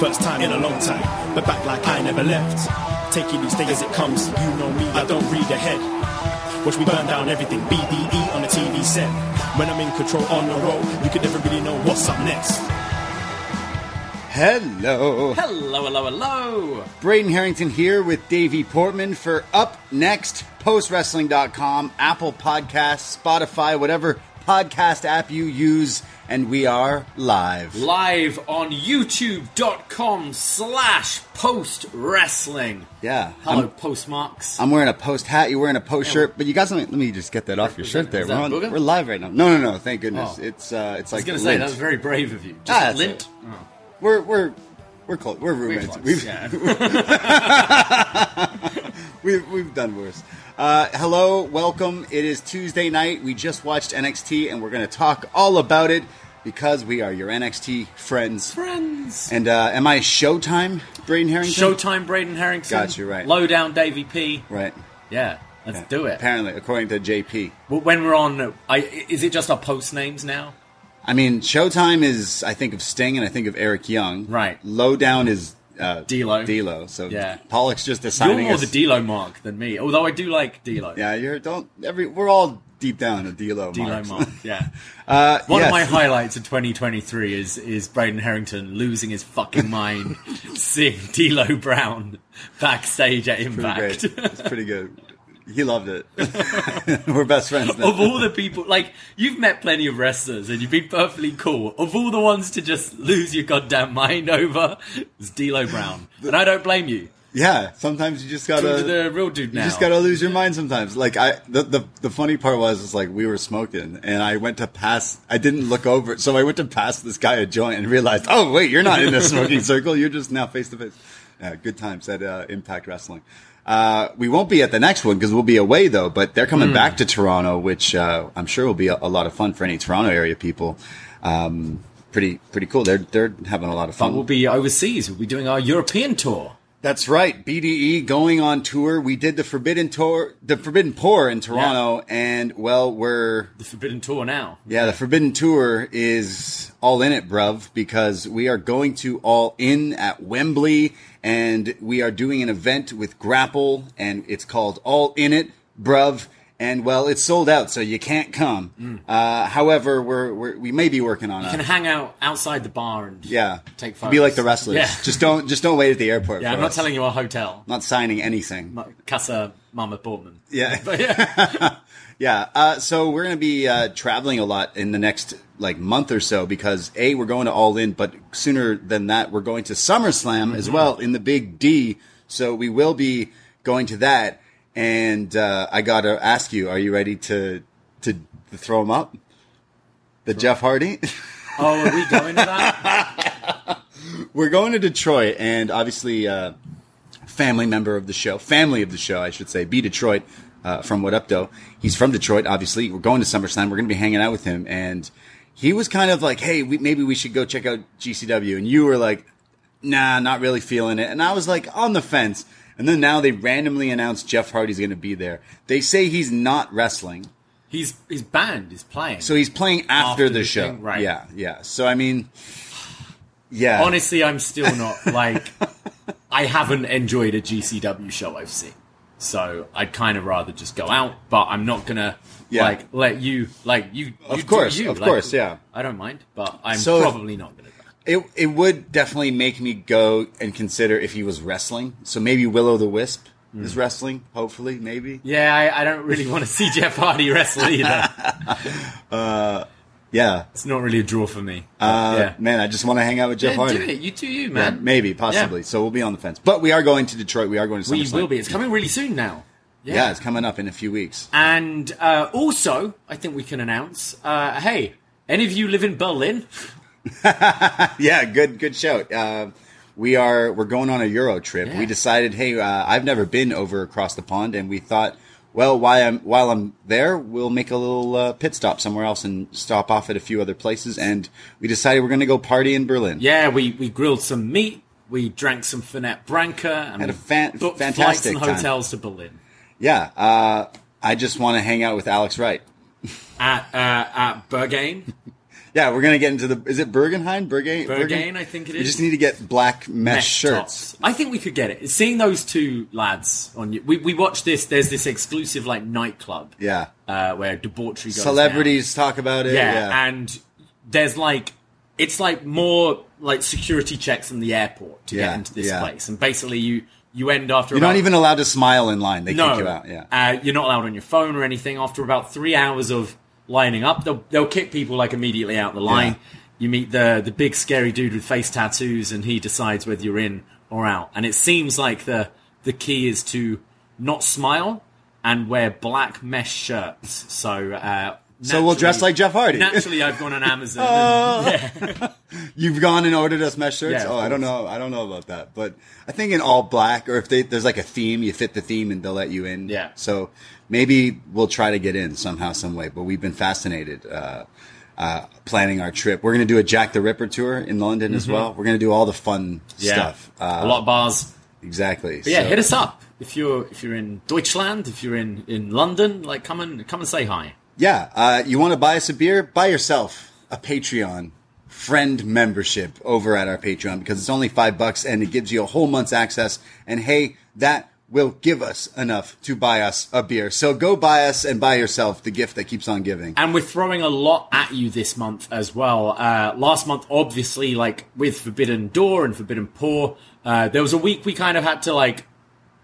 First time in a long time, but back like I never left. Taking each day as it comes, you know me, I don't read ahead. Watch me burn down everything, BDE on the TV set. When I'm in control on the road, you could never really know what's up next. Hello. Hello, hello, hello. Braden Herrington here with Davie Portman for Up Next, postwrestling.com, Apple Podcasts, Spotify, whatever podcast app you use, and we are live. Live on youtube.com slash post wrestling. Yeah. Hello, I'm, postmarks. I'm wearing a post hat, you're wearing a post shirt, but you got something. Let me just get that off your shirt there. We're, on- we're live right now. No, no, no. Thank goodness. Oh. It's uh, it's like. I was going to say, that was very brave of you. Just Ah, lint. it. We're we're we're close. We're roommates. Close, We've, yeah. we've we've done worse. Uh, hello, welcome. It is Tuesday night. We just watched NXT, and we're going to talk all about it because we are your NXT friends. Friends. And uh, am I Showtime, Braden Herrington? Showtime Braden Herrington. Got you, right. Lowdown Davie P. Right. Yeah, let's do it. Apparently, according to JP. Well, when we're on, I, is it just our post names now? I mean, Showtime is I think of Sting and I think of Eric Young. Right. Lowdown is uh, D'Lo. D'Lo. So Yeah. Pollock's just You're assigning more us. the D'Lo mark than me, although I do like D'Lo. yeah, you're don't every. We're all deep down a D'Lo. D'Lo marks. mark. Yeah. Uh, One yes. of my highlights of 2023 is is Braden Herrington losing his fucking mind, seeing D'Lo Brown backstage at pretty Impact. great. It's pretty good. He loved it. We're best friends now. of all the people, like you've met plenty of wrestlers and you've been perfectly cool. Of all the ones to just lose your goddamn mind over, it's D'Lo Brown, and I don't blame you. yeah, sometimes you just gotta. to the real dude now. You just gotta lose your mind sometimes. Like I, the, the the funny part was, is like we were smoking, and I went to pass. I didn't look over, so I went to pass this guy a joint and realized, oh wait, you're not in the smoking circle. You're just now face to face. Yeah, good times at uh, Impact Wrestling. Uh, we won't be at the next one because we'll be away though. But they're coming back to Toronto, which uh, I'm sure will be a, a lot of fun for any Toronto area people. Um, pretty pretty cool. They're they're having a lot of but fun. we'll be overseas. We'll be doing our European tour. That's right. BDE going on tour. We did the Forbidden Tour, the Forbidden Pour in Toronto, and well, we're The Forbidden Tour now. yeah, the Forbidden Tour is all in it, bruv, because we are going to all in at Wembley, and we are doing an event with Grapple, and it's called All In It, bruv. And well, it's sold out, so you can't come. Uh, however, we're, we're we may be working on Mm. You can hang out outside the bar and Yeah, take fun. Be like the wrestlers. Yeah. Just don't just don't wait at the airport. Yeah, I'm not telling you a hotel. not signing anything. Casa Mama Portman. Yeah. But yeah. Yeah. Uh, so we're going to be uh, traveling a lot in the next like month or so because a we're going to All In, but sooner than that we're going to SummerSlam as well in the Big D. So we will be going to that. And uh, I got to ask you, are you ready to to, throw him up? The Jeff Hardy. Oh, are we going to that? we're going to Detroit, and obviously, uh, family member of the show, family of the show, I should say, B Detroit uh, from What Up Doe. He's from Detroit, obviously. We're going to SummerSlam. We're going to be hanging out with him, and he was kind of like, "Hey, we, maybe we should go check out GCW," and you were like, "Nah, not really feeling it," and I was like on the fence. And then now they randomly announced Jeff Hardy's going to be there. They say he's not wrestling, He's his band is playing. so he's playing after, After the, the show. thing, right. Yeah, yeah. So I mean, yeah. honestly, I'm still not like. I haven't enjoyed a GCW show I've seen. So I'd kind of rather just go out, but I'm not gonna Yeah. like let you like you. Of you course, you. of Like, course, yeah. I don't mind, but I'm So- probably not gonna. It it would definitely make me go and consider if he was wrestling. So maybe Willow the Wisp Hmm. is wrestling. Hopefully, maybe. Yeah, I, I don't really want to see Jeff Hardy wrestle either. Yeah. It's not really a draw for me. Uh, yeah. Man, I just want to hang out with Jeff Yeah, Hardy. do it. You do you, Yeah, man. maybe, possibly. So we'll be on the fence. But we are going to Detroit. We are going to We SummerSlam. will be. It's coming really soon now. Yeah. it's coming up in a few weeks. And uh, also, I think we can announce. Uh, hey, any of you live in Berlin? Yeah, good good shout. Uh, we are we're going on a Euro trip. Yeah. We decided, hey, uh, I've never been over across the pond, and we thought, well, while I'm while I'm there, we'll make a little uh, pit stop somewhere else and stop off at a few other places. And we decided we're going to go party in Berlin. Yeah, we, we grilled some meat. We drank some Fernet Branca and Had a fan- booked flights fantastic and time. hotels to Berlin. Yeah, uh, I just want to hang out with Alex Wright. At uh, at Berghain, Yeah, we're gonna get into the. Is it Bergenheim? Bergain? Berghain, I think it is. We just need to get black mesh, Mesh shirts. tops. I think we could get it. Seeing those two lads on you, we we watched this. There's this exclusive like nightclub, Yeah, uh, where debauchery goes celebrities talk about it. Yeah, Yeah, and there's like it's like more like security checks in the airport to Yeah, get into this yeah. place, and basically you you end after you're about, not even allowed to smile in line. They no, kick you out. Yeah, uh, you're not allowed on your phone or anything. After about three hours of lining up, they'll they'll kick people like immediately out the line. Yeah. You meet the the big scary dude with face tattoos, and he decides whether you're in or out. And it seems like the the key is to not smile and wear black mesh shirts. So. Uh, So we'll dress like Jeff Hardy. Naturally, I've gone on Amazon. and- yeah. You've gone and ordered us mesh shirts. Yeah, oh, I don't know. I don't know about that, but I think in all black, or if they, there's like a theme, you fit the theme and they'll let you in. Yeah. So maybe we'll try to get in somehow, some way. But we've been fascinated. Uh, uh, planning our trip. We're going to do a Jack the Ripper tour in London as well. We're going to do all the fun Mm-hmm. Yeah. stuff. Uh, a lot of bars. Exactly. But yeah, So- hit us up if you're if you're in Deutschland, if you're in in London. Like, come and come and say hi. Yeah, uh, you want to buy us a beer? Buy yourself a Patreon friend membership over at our Patreon because it's only five bucks and it gives you a whole month's access. And hey, that will give us enough to buy us a beer. So go buy us and buy yourself the gift that keeps on giving. And we're throwing a lot at you this month as well. Uh, last month, obviously, like with Forbidden Door and Forbidden Poor, uh, there was a week we kind of had to like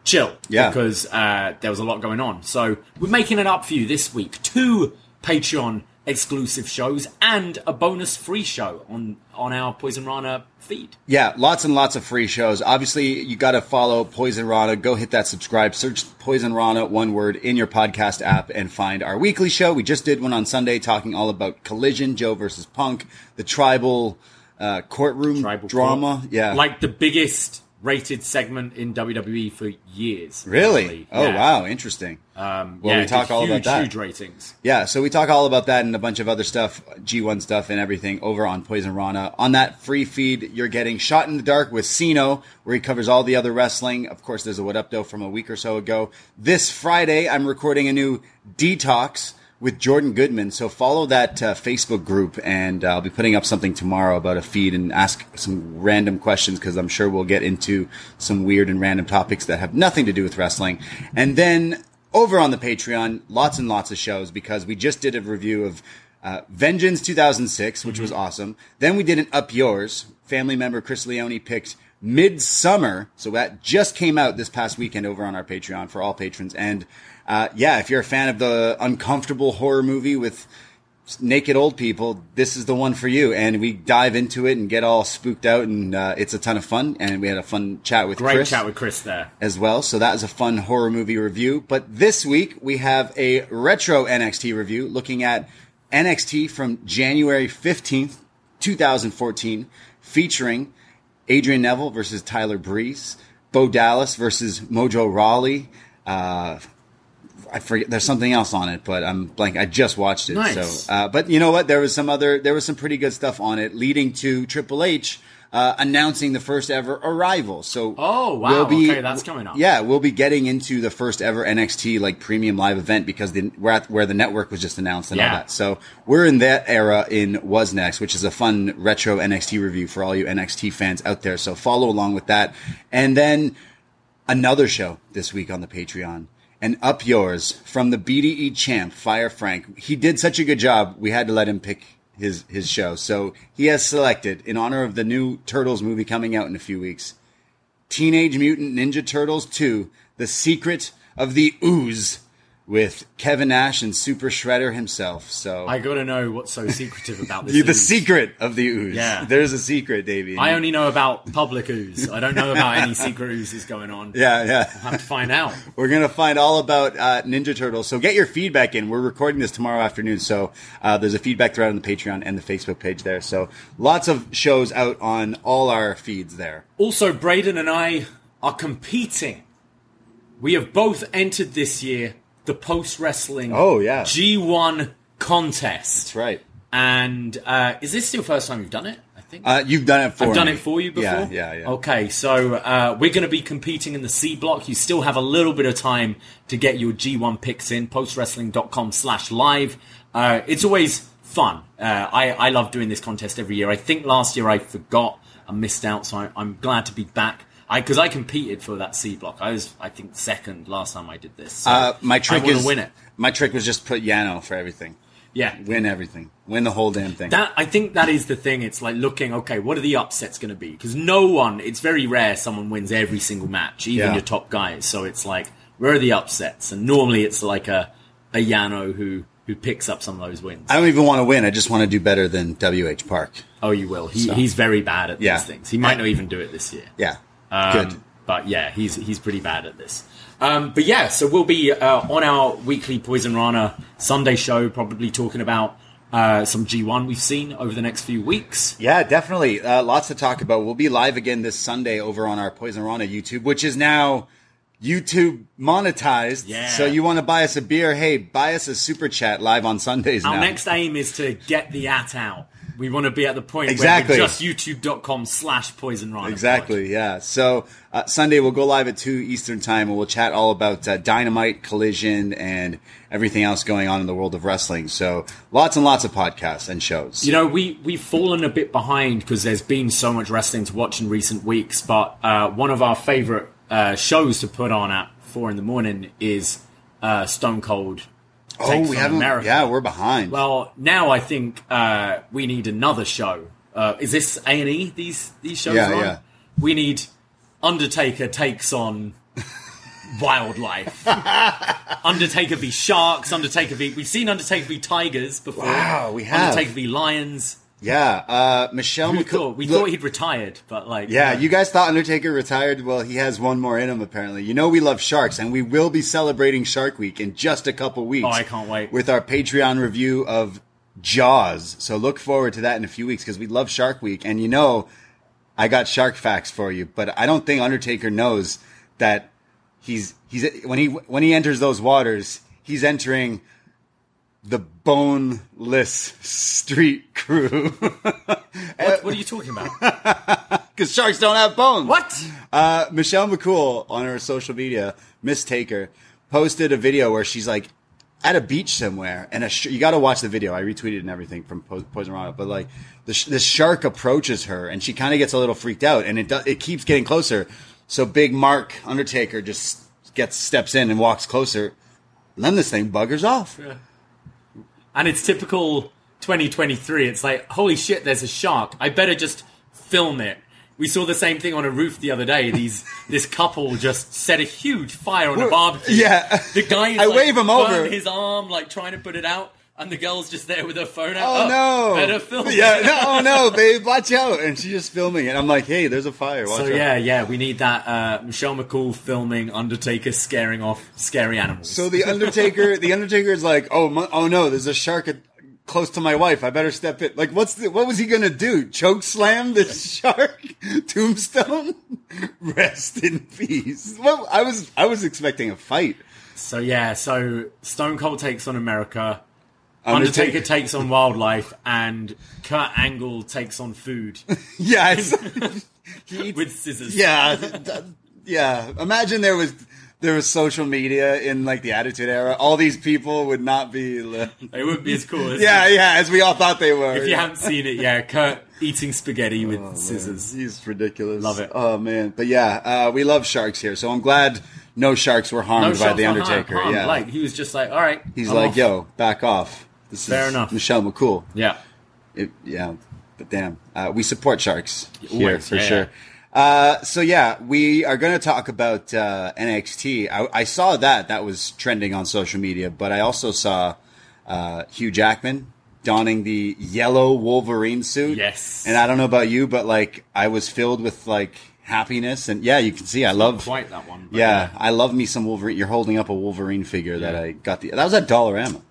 chill Yeah. because uh, there was a lot going on. So we're making it up for you this week. Two Patreon exclusive shows and a bonus free show on on our Poisonrana feed. Yeah, lots and lots of free shows. Obviously, you got to follow Poisonrana. Go hit that subscribe. Search Poisonrana, one word, in your podcast app and find our weekly show. We just did one on Sunday talking all about Collision, Joe versus Punk, the tribal uh, courtroom Tribal drama. Court. Yeah. like the biggest rated segment in WWE for years. Really? probably. Oh, Yeah. wow. Interesting. Um, Well, yeah, we talk all huge, about that. Huge ratings. Yeah, so we talk all about that and a bunch of other stuff, G1 stuff and everything over on Poisonrana. On that free feed, you're getting Shot in the Dark with Siino, where he covers all the other wrestling. Of course, there's a What Up Doe from a week or so ago. This Friday, I'm recording a new Detox with Jordan Goodman. So follow that uh, Facebook group, and I'll be putting up something tomorrow about a feed and ask some random questions because I'm sure we'll get into some weird and random topics that have nothing to do with wrestling. And then over on the Patreon, lots and lots of shows because we just did a review of uh, Vengeance 2006, which was awesome. Then we did an Up Yours. Family member Chris Leone picked Midsommar, so that just came out this past weekend over on our Patreon for all patrons. And uh, yeah, if you're a fan of the uncomfortable horror movie with naked old people, this is the one for you. And we dive into it and get all spooked out, and uh, it's a ton of fun. And we had a fun chat with Great Chris chat with Chris there. as well. So that was a fun horror movie review. But this week we have a retro NXT review looking at NXT from January 15th, 2014, featuring Adrian Neville versus Tyler Breeze, Bo Dallas versus Mojo Rawley. Uh, I forget. There's something else on it, but I'm blank. I just watched it. Nice. So, uh, but you know what? There was some other. There was some pretty good stuff on it, leading to Triple H uh, announcing the first ever arrival. So, Oh, wow. Okay, that's coming up. Yeah, we'll be getting into the first ever NXT like premium live event because the, we're at where the network was just announced and all that. So we're in that era in wasNXT, which is a fun retro NXT review for all you NXT fans out there. So follow along with that, and then another show this week on the Patreon. And up yours from the BDE champ, Fire Frank. He did such a good job, we had to let him pick his, his show. So he has selected, in honor of the new Turtles movie coming out in a few weeks, Teenage Mutant Ninja Turtles 2, The Secret of the Ooze with Kevin Nash and Super Shredder himself. So I gotta know what's so secretive about this. the, ooze. secret of the ooze. Yeah. There's a secret, Davie. I only know about public ooze. I don't know about any secret oozes going on. Yeah, yeah. Have to find out. We're gonna find all about uh, Ninja Turtles. So get your feedback in. We're recording this tomorrow afternoon, so uh, there's a feedback thread on the Patreon and the Facebook page there. So lots of shows out on all our feeds there. Also, Braden and I are competing. We have both entered this year the post wrestling Oh, yeah. G1 contest. That's right. And uh, is this your first time you've done it? I think. Uh, you've done it for I've done it for you before. Yeah, yeah, yeah. Okay, so uh, we're going to be competing in the C block. You still have a little bit of time to get your G1 picks in. Postwrestling.com slash live. Uh, it's always fun. Uh, I, I love doing this contest every year. I think last year I forgot. I missed out, so I, I'm glad to be back. I because I competed for that C block. I was I think second last time I did this. So Uh, my trick I is win it. My trick was just put Yano for everything. Yeah, Win everything. Win the whole damn thing. That I think that is the thing. It's like looking, okay, what are the upsets going to be? Because no one, it's very rare someone wins every single match, even Yeah. your top guys. So it's like, where are the upsets? And normally it's like a a Yano who who picks up some of those wins. I don't even want to win. I just want to do better than WH Park. oh, you will. He, He's very bad at Yeah. these things. He might not even do it this year. Yeah. Um, Good. But yeah, he's he's pretty bad at this. Um, but yeah, so we'll be uh, on our weekly Poisonrana Sunday show, probably talking about uh, some G1 we've seen over the next few weeks. Yeah, definitely. Uh, lots to talk about. We'll be live again this Sunday over on our Poisonrana YouTube, which is now YouTube monetized. Yeah. So you want to buy us a beer? Hey, buy us a super chat live on Sundays Our now. next aim is to get the at out. We want to be at the point Exactly. where just youtube.com slash poison rana. Exactly, yeah. So uh, Sunday we'll go live at 2 Eastern Time and we'll chat all about uh, Dynamite, Collision, and everything else going on in the world of wrestling. So lots and lots of podcasts and shows. You know, we, we've fallen a bit behind because there's been so much wrestling to watch in recent weeks, but uh, one of our favorite uh, shows to put on at 4 in the morning is uh, Stone Cold. Oh, we haven't. America. Yeah, we're behind. Well, now I think uh, we need another show. Uh, is this A and E? These these shows Yeah, are on? yeah. We need Undertaker takes on wildlife. Undertaker v Sharks. Undertaker v. We've seen Undertaker v Tigers before. Wow, we have. Undertaker v Lions. Yeah, uh, Michelle McCool. thought? We Look- thought he'd retired, but like Yeah, uh, you guys thought Undertaker retired. Well, he has one more in him, apparently. You know, we love sharks, and we will be celebrating Shark Week in just a couple weeks. Oh, I can't wait. With our Patreon review of Jaws. So look forward to that in a few weeks because we love Shark Week. And you know, I got shark facts for you, but I don't think Undertaker knows that he's, he's, when he, when he enters those waters, he's entering the boneless street crew. What, what are you talking about? Because sharks don't have bones. what? Uh, Michelle McCool on her social media, Miss Taker, posted a video where she's like at a beach somewhere, and a sh- you got to watch the video. I retweeted and everything from po- Poisonrana, but like the sh- this shark approaches her, and she kind of gets a little freaked out, and it do- it keeps getting closer. So Big Mark Undertaker just gets steps in and walks closer, and then this thing buggers off. And it's typical 2023. It's like, holy shit, there's a shark. I better just film it. We saw the same thing on a roof the other day. These this couple just set a huge fire on a barbecue. yeah. the guy I like, wave him over. his arm, like trying to put it out, and the girl's just there with her phone out. Oh, no! Better film. Yeah, no, oh no, babe, watch out! And she's just filming it. I'm like, hey, there's a fire. Watch So out. yeah, yeah, we need that uh, Michelle McCool filming Undertaker scaring off scary animals. So the Undertaker, the Undertaker is like, oh, my, oh no, there's a shark at, close to my wife. I better step in. Like, what's the, what was he gonna do? Choke slam the shark? Tombstone? Rest in peace. Well, I was, I was expecting a fight. So yeah, so Stone Cold takes on America. Undertaker takes on wildlife, and Kurt Angle takes on food Yeah, it's, he eats- with scissors. yeah, yeah. Imagine there was. There was social media in like the Attitude Era. All these people would not be. li- it wouldn't be as cool. As Yeah, yeah, as we all thought they were. If you haven't seen it, yeah, Kurt eating spaghetti with scissors. He's ridiculous. Love it. Oh man, but yeah, uh, we love sharks here. So I'm glad no sharks were harmed No by the harmed- Undertaker. harmed. yeah, like he was just like, all right. he's I'm like, off. yo, back off. This Fair is enough. Michelle McCool. yeah. It, yeah, but damn, uh, we support sharks here Always, for yeah. sure. Uh, so yeah, we are going to talk about uh, NXT. I, I saw that that was trending on social media, but I also saw uh, Hugh Jackman donning the yellow Wolverine suit. Yes. and I don't know about you, but like I was filled with like happiness, and yeah, you can see I love Quite that one. but Yeah, I love me some Wolverine. You're holding up a Wolverine figure that I got the. That was at Dollarama.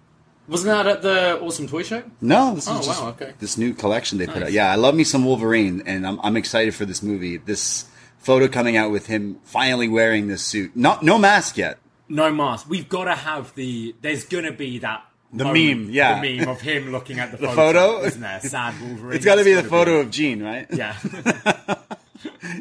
Wasn't that at the Awesome Toy Show? No, this is Oh, just wow, okay. this new collection they put out. Yeah, I love me some Wolverine, and I'm I'm excited for this movie. This photo coming out with him finally wearing this suit. Not no mask yet. No mask. We've got to have the. There's gonna be that. The moment, meme, yeah. The meme of him looking at the, The photo, isn't there? Sad Wolverine. It's got to be the photo of Jean, right? Yeah.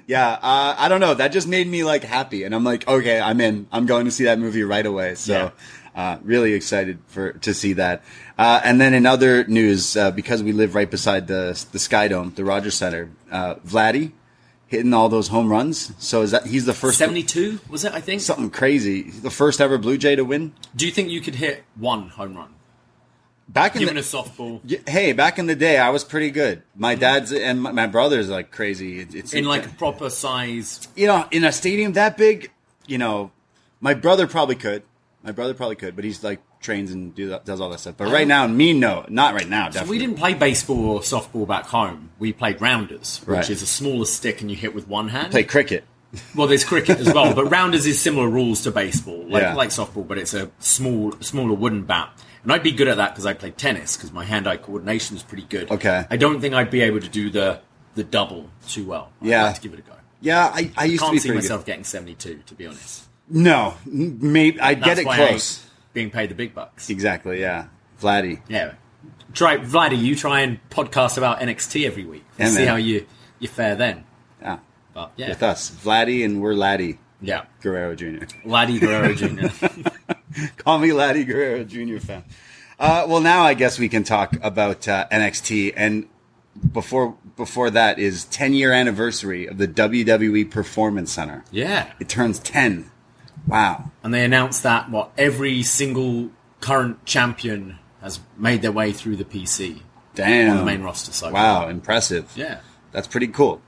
Yeah, uh, I don't know. That just made me like happy, and I'm like, okay, I'm in. I'm going to see that movie right away. So, uh, really excited for to see that. Uh, and then in other news, uh, because we live right beside the the Sky Dome, the Rogers Center, uh, Vladdy hitting all those home runs. So is that he's the first Seventy-two was it? I think. something crazy? The first ever Blue Jay to win. Do you think you could hit one home run? Back in Given the, a softball Y- hey, back in the day, I was pretty good. My dad's and my, my brother's like crazy. It, it's in like a proper size. you know, in a stadium that big, you know, my brother probably could. My brother probably could, but he's like trains and do that, does all that stuff. But right now, me no, not right now. So we didn't play baseball or softball back home. We played rounders, which Right. is a smaller stick and you hit with one hand. play cricket. Well, there's cricket as well, but rounders is similar rules to baseball, like Yeah. like softball, but it's a small, smaller wooden bat. And I'd be good at that because I played tennis because my hand-eye coordination is pretty good. Okay. I don't think I'd be able to do the the double too well. I'd Yeah. like to give it a go. Yeah, I, I used to Can't be see myself getting 72, to be honest. No, maybe I'd get it close. Being paid the big bucks. Exactly. Yeah, Vladdy. Yeah. Try, Vladdy, you try and podcast about NXT every week. Yeah, see how you you fare then. Yeah, But yeah, with us, Vladdy, and we're Laddie yeah, Guerrero Jr. Laddie Guerrero Jr. Call me Laddie Guerrero Jr. fan. Uh, well, now I guess we can talk about uh, NXT, and before before that is 10 year anniversary of the WWE Performance Center. yeah, It turns 10. Wow. and they announced that what every single current champion has made their way through the PC Damn. on the main roster. So Wow, far. impressive. yeah, That's pretty cool.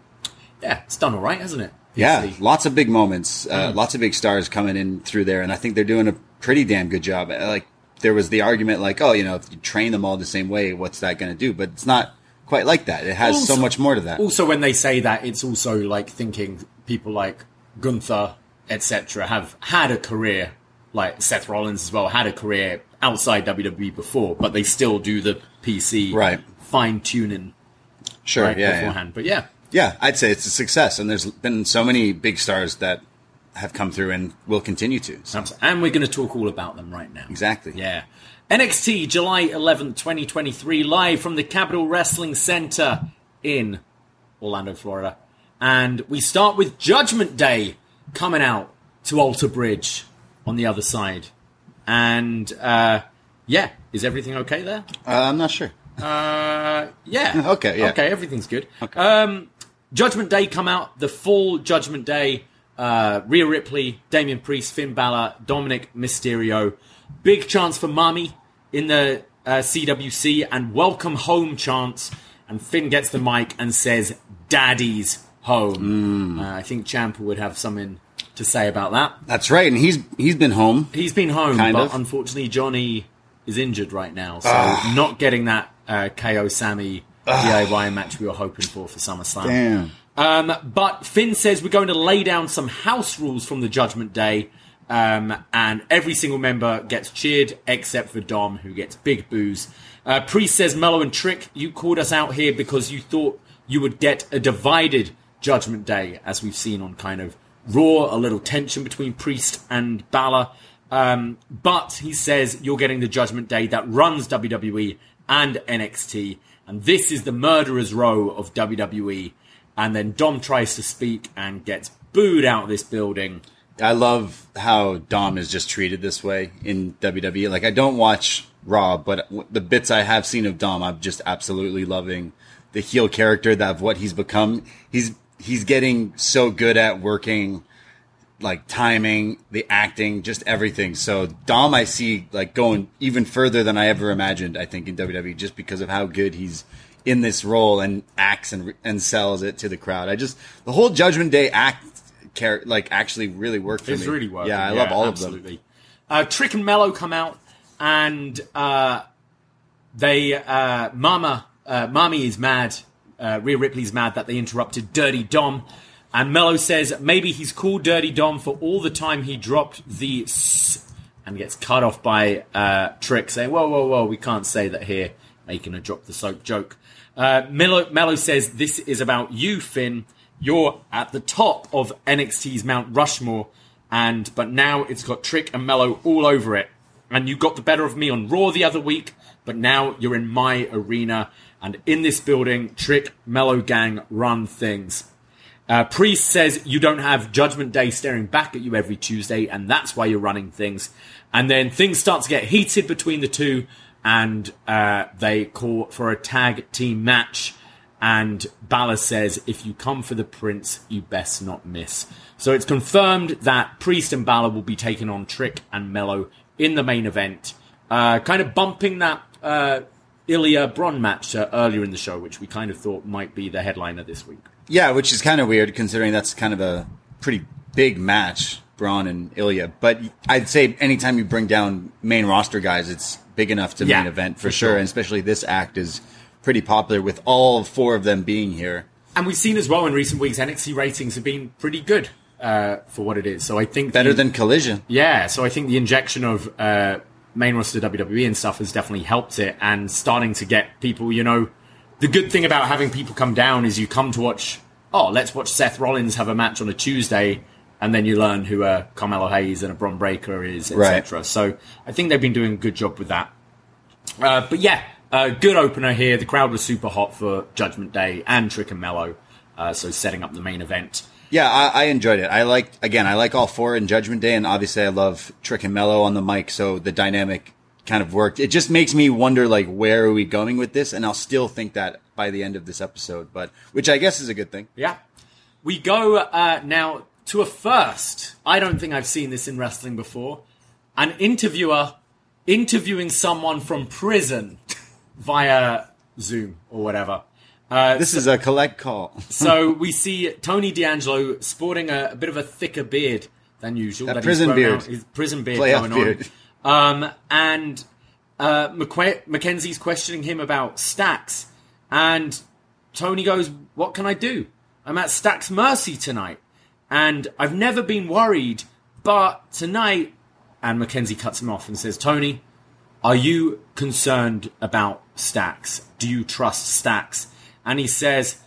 yeah, it's done all right, hasn't it? Yeah, lots of big moments, uh, Mm. lots of big stars coming in through there, and I think they're doing a pretty damn good job. Uh, Like there was the argument, like, oh, you know, if you train them all the same way, what's that going to do? But it's not quite like that. It has so much more to that. Also, when they say that, it's also like thinking people like Gunther, etc., have had a career, like Seth Rollins as well, had a career outside WWE before, but they still do the PC Right. fine tuning Sure, right yeah, yeah, beforehand. But yeah, yeah. I'd say it's a success, and there's been so many big stars that have come through and will continue to. So, and we're going to talk all about them right now. exactly. Yeah. NXT, July 11th, 2023, live from the Capitol Wrestling Center in Orlando, Florida. And we start with Judgment Day coming out to Alter Bridge on the other side. And, uh, yeah, is everything okay there? Uh, I'm not sure. Uh, yeah. Okay, yeah. Okay, everything's good. Um, Judgment Day come out, the full Judgment Day. Uh, Rhea Ripley, Damian Priest, Finn Balor, Dominic Mysterio. Big chance for Mami in the uh, CWC and welcome home chance. And Finn gets the mic and says, Daddy's home. Uh, I think Ciampa would have something to say about that. That's right, and he's he's been home. He's been home, but of. unfortunately Johnny is injured right now, so not getting that uh, KO Sammy DIY match we were hoping for for SummerSlam. Damn. Um, but Finn says we're going to lay down some house rules from the Judgment Day, um, and every single member gets cheered except for Dom, who gets big boos. Uh, Priest says, Melo and Trick, you called us out here because you thought you would get a divided Judgment Day, as we've seen on kind of Raw, a little tension between Priest and Balor. Um, but he says you're getting the Judgment Day that runs WWE and NXT, and this is the murderer's row of WWE. And then Dom tries to speak and gets booed out of this building. I love how Dom is just treated this way in WWE. Like I don't watch Raw, but the bits I have seen of Dom, I'm just absolutely loving the heel character that of what he's become. He's he's getting so good at working like timing, the acting, just everything. So Dom, I see like going even further than I ever imagined. I think in WWE, just because of how good he's in this role and acts and and sells it to the crowd. I just the whole Judgment Day act, like actually really worked for It's me. really working. Yeah, I love all absolutely. of them. Uh, Trick and Melo come out, and uh, they uh, Mama uh, Mommy is mad. Uh, Rhea Ripley's mad that they interrupted Dirty Dom, and Melo says maybe he's called Dirty Dom for all the time he dropped the s, and gets cut off by uh, Trick saying, "Whoa, whoa, whoa, we can't say that here," making a drop the soap joke. Uh, Melo, Melo says this is about you, Finn. You're at the top of NXT's Mount Rushmore, and but now it's got Trick and Melo all over it. And you got the better of me on Raw the other week, but now you're in my arena, and in this building, Trick, Melo gang run things. Uh, Priest says you don't have Judgment Day staring back at you every Tuesday, and that's why you're running things. And then things start to get heated between the two, and uh, they call for a tag team match. And Balor says, if you come for the Prince, you best not miss. So it's confirmed that Priest and Balor will be taking on Trick and Melo in the main event, uh, kind of bumping that uh, Ilja Bron match uh, earlier in the show, which we kind of thought might be the headliner this week. Yeah, which is kind of weird considering that's kind of a pretty big match, Bron and Ilja. But I'd say anytime you bring down main roster guys, it's big enough to Yeah, main event for, for sure. sure. And especially this act is pretty popular with all four of them being here. And we've seen as well in recent weeks, NXT ratings have been pretty good uh, for what it is. So I think Better the- than Collision. yeah. So I think the injection of uh, main roster WWE and stuff has definitely helped it, and starting to get people. You know, the good thing about having people come down is you come to watch. Oh, let's watch Seth Rollins have a match on a Tuesday, and then you learn who a Carmelo Hayes and a Bron Breakker is, etc. So I think they've been doing a good job with that. Uh, but yeah, uh, good opener here. The crowd was super hot for Judgment Day and Trick and Melo, uh, so setting up the main event. Yeah, I, I enjoyed it. I like again, I like all four in Judgment Day, and obviously I love Trick and Melo on the mic, so the dynamic kind of worked. It just makes me wonder, like, where are we going with this? And I'll still think that by the end of this episode, but which I guess is a good thing. Yeah. We go uh, now to a first. I don't think I've seen this in wrestling before. An interviewer interviewing someone from prison via Zoom or whatever. Uh, This is a collect call. so we see Tony D'Angelo sporting a, a bit of a thicker beard than usual. That he's prison beard. out- his prison beard Playoff going beard. on. Um, and uh, McQu- McKenzie's questioning him about stacks. And Tony goes, What can I do? I'm at Stacks Mercy tonight. And I've never been worried, but tonight. And McKenzie cuts him off and says, Tony, are you concerned about Stacks? Do you trust Stacks? And he says,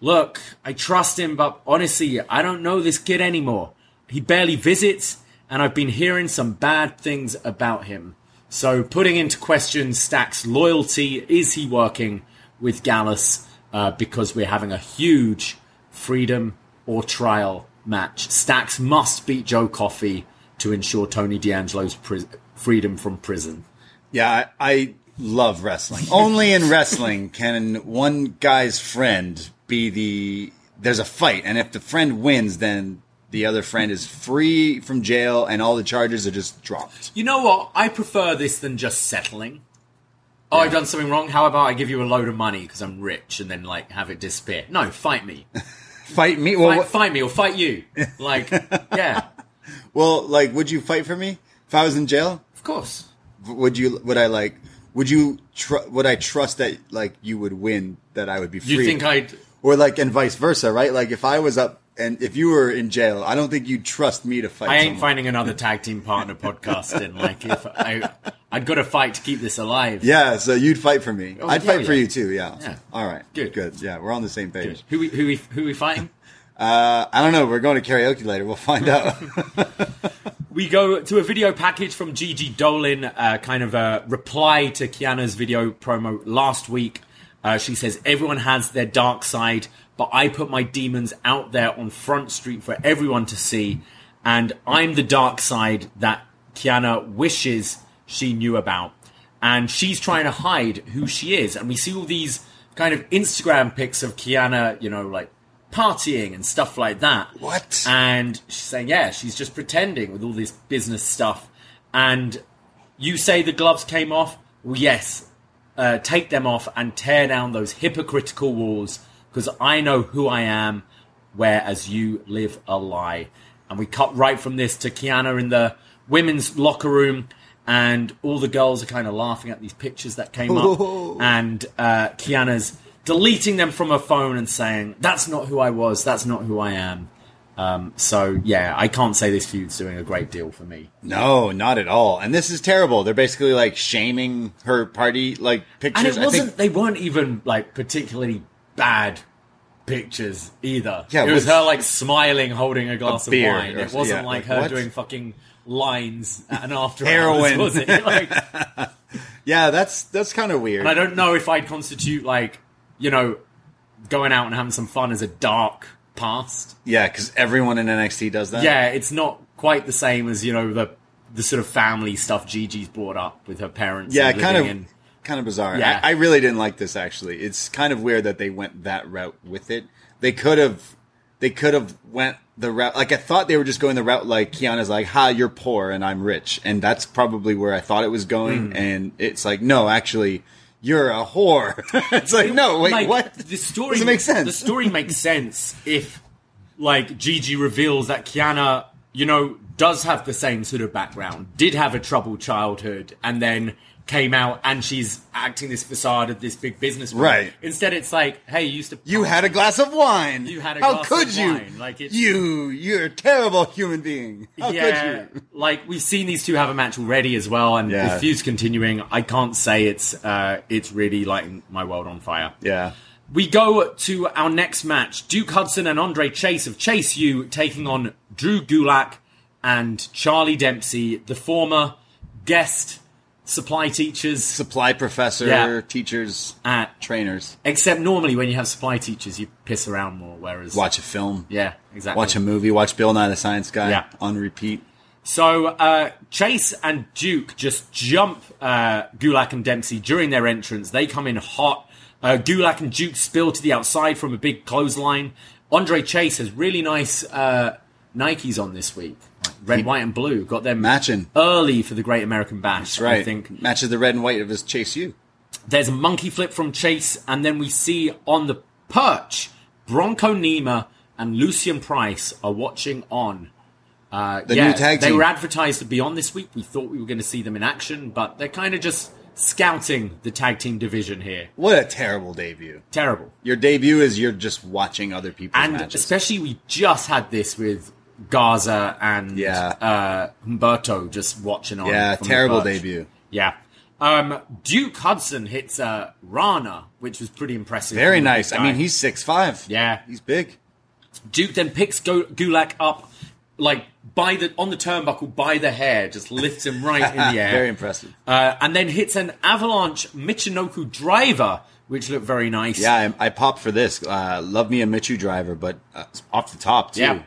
Look, I trust him, but honestly, I don't know this kid anymore. He barely visits, and I've been hearing some bad things about him. So, putting into question Stack's loyalty, is he working with Gallus? Uh, because we're having a huge freedom or trial match. Stacks must beat Joe Coffey to ensure Tony D'Angelo's pri- freedom from prison. Yeah, I, I love wrestling. Only in wrestling can one guy's friend be the. There's a fight, and if the friend wins, then the other friend is free from jail, and all the charges are just dropped. You know what? I prefer this than just settling. Oh, I've done something wrong. How about I give you a load of money because I'm rich and then like have it disappear? No, fight me. Fight me? Well, Fight, fight me or fight you. Like, yeah, well, like, would you fight for me if I was in jail? of course. Would you? Would I like? Would you? Tr- would I trust that like you would win? That I would be free? You think I'd? or like, and vice versa, right? Like, if I was up and if you were in jail, I don't think you'd trust me to fight. I ain't someone. finding another tag team partner podcasting. Like, if I, I'd got to fight to keep this alive. Yeah, so you'd fight for me. Oh, I'd yeah, fight for you too. Yeah. Yeah. All right. Good. Good. Yeah, we're on the same page. Who we, who we, who we fighting? Uh, I don't know. We're going to karaoke later. We'll find out. We go to a video package from Gigi Dolin, uh, kind of a reply to Kiana's video promo last week. Uh, she says, Everyone has their dark side, but I put my demons out there on Front Street for everyone to see. And I'm the dark side that Kiana wishes she knew about. And she's trying to hide who she is. And we see all these kind of Instagram pics of Kiana, you know, like partying and stuff like that. What? And she's saying, yeah, she's just pretending with all this business stuff. And you say the gloves came off? Well, yes. Uh, take them off and tear down those hypocritical walls because I know who I am, whereas you live a lie. And we cut right from this to Kiana in the women's locker room, and all the girls are kind of laughing at these pictures that came up. And uh, Kiana's deleting them from her phone and saying, That's not who I was, that's not who I am. Um, so, yeah, I can't say this feud's doing a great deal for me. No, not at all. And this is terrible. They're basically like shaming her party like pictures. And it wasn't, think they weren't even like particularly bad pictures either. Yeah, it was her like smiling, holding a glass of wine. It wasn't yeah, like like, her what? doing fucking lines at an after Heroin. hours, was it? Like, yeah, that's that's kind of weird. and I don't know if I'd constitute like, you know, going out and having some fun is a dark past. Yeah, because everyone in NXT does that. Yeah, it's not quite the same as, you know, the the sort of family stuff Gigi's brought up with her parents. yeah, and kind of, in- kind of bizarre. Yeah. I, I really didn't like this. Actually, it's kind of weird that they went that route with it. They could have, they could have went the route. Like I thought they were just going the route like Kiana's like, "Ha, you're poor and I'm rich," and that's probably where I thought it was going. Hmm. And it's like, no, actually. You're a whore. it's like, no, wait, like, what? The story Doesn't make sense. The story makes sense if, like, Gigi reveals that Kiana, you know, does have the same sort of background, did have a troubled childhood, and then came out and she's acting this facade of this big business. woman. Right. Instead, it's like, hey, you used to. You had a glass of wine. You had a How glass could of you? wine. Like, it's- you, you're a terrible human being. How yeah, could you? like we've seen these two have a match already as well, and Yeah. the feud's continuing. I can't say it's uh, it's really lighting my world on fire. Yeah. We go to our next match. Duke Hudson and Andre Chase of Chase U taking on Drew Gulak and Charlie Dempsey, the former guest supply teachers. Supply professor, Yeah. teachers, At, trainers. except normally when you have supply teachers, you piss around more, whereas. Watch a film. Yeah, exactly. Watch a movie. Watch Bill Nye the Science Guy Yeah. on repeat. So uh, Chase and Duke just jump uh, Gulak and Dempsey during their entrance. They come in hot. Uh, Gulak and Duke spill to the outside from a big clothesline. Andre Chase has really nice uh, Nikes on this week, red, He- white, and blue. Got them Matching. early for the Great American Bash. That's right. I think Matches the red and white of his Chase U. there's a monkey flip from Chase, and then we see on the perch Bronco Nima and Lucien Price are watching on. Uh, The yeah, new tag team. They were advertised to be on this week. We thought we were going to see them in action, but they're kind of just scouting the tag team division here. What a terrible debut. Terrible. Your debut is you're just watching other people, And matches. especially we just had this with Garza and Yeah. uh, Humberto just watching on. yeah, terrible debut. Yeah. Um, Duke Hudson hits uh, Rana, which was pretty impressive. Very nice. I mean, he's six five. Yeah. he's big. Duke then picks Go- Gulak up, like by the on the turnbuckle by the hair, just lifts him right in the air. Very impressive. Uh, and then hits an avalanche Michinoku driver, which looked very nice. Yeah, I, I popped for this. Uh, love me a Michu driver, but uh, off the top too. Yeah.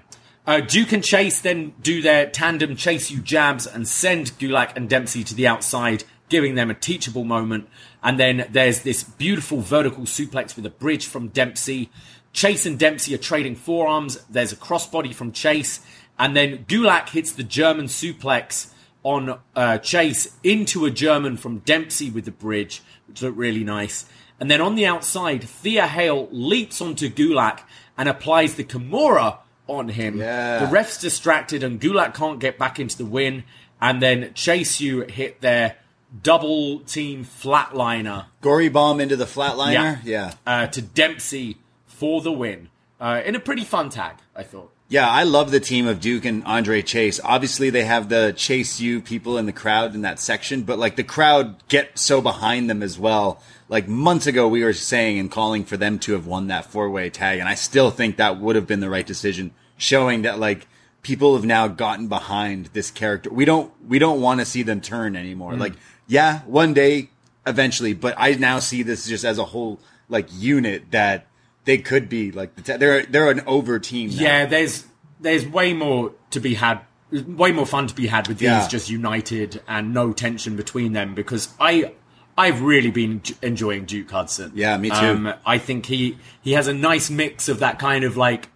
Uh, Duke and Chase then do their tandem chase you jabs and send Gulak and Dempsey to the outside, giving them a teachable moment. And then there's this beautiful vertical suplex with a bridge from Dempsey. Chase and Dempsey are trading forearms. There's a crossbody from Chase. And then Gulak hits the German suplex on uh, Chase into a German from Dempsey with the bridge, which looked really nice. And then on the outside, Thea Hale leaps onto Gulak and applies the Kimura on him. Yeah. The ref's distracted and Gulak can't get back into the win. And then Chase U hit their double team flatliner Gory bomb into the flatliner. Yeah. uh, to Dempsey for the win. Uh, in a pretty fun tag, I thought. Yeah, I love the team of Duke and Andre Chase. Obviously, they have the Chase U people in the crowd in that section, but like the crowd get so behind them as well. Like months ago, we were saying and calling for them to have won that four way tag, and I still think that would have been the right decision, showing that like people have now gotten behind this character. We don't we don't want to see them turn anymore. Mm. Like, yeah, one day eventually, but I now see this just as a whole like unit that they could be like the ta- they're they're an over team. Now. Yeah, there's there's way more to be had, way more fun to be had with these Yeah. just united and no tension between them because I I've really been enjoying Duke Hudson. Yeah, me too. Um, I think he he has a nice mix of that kind of like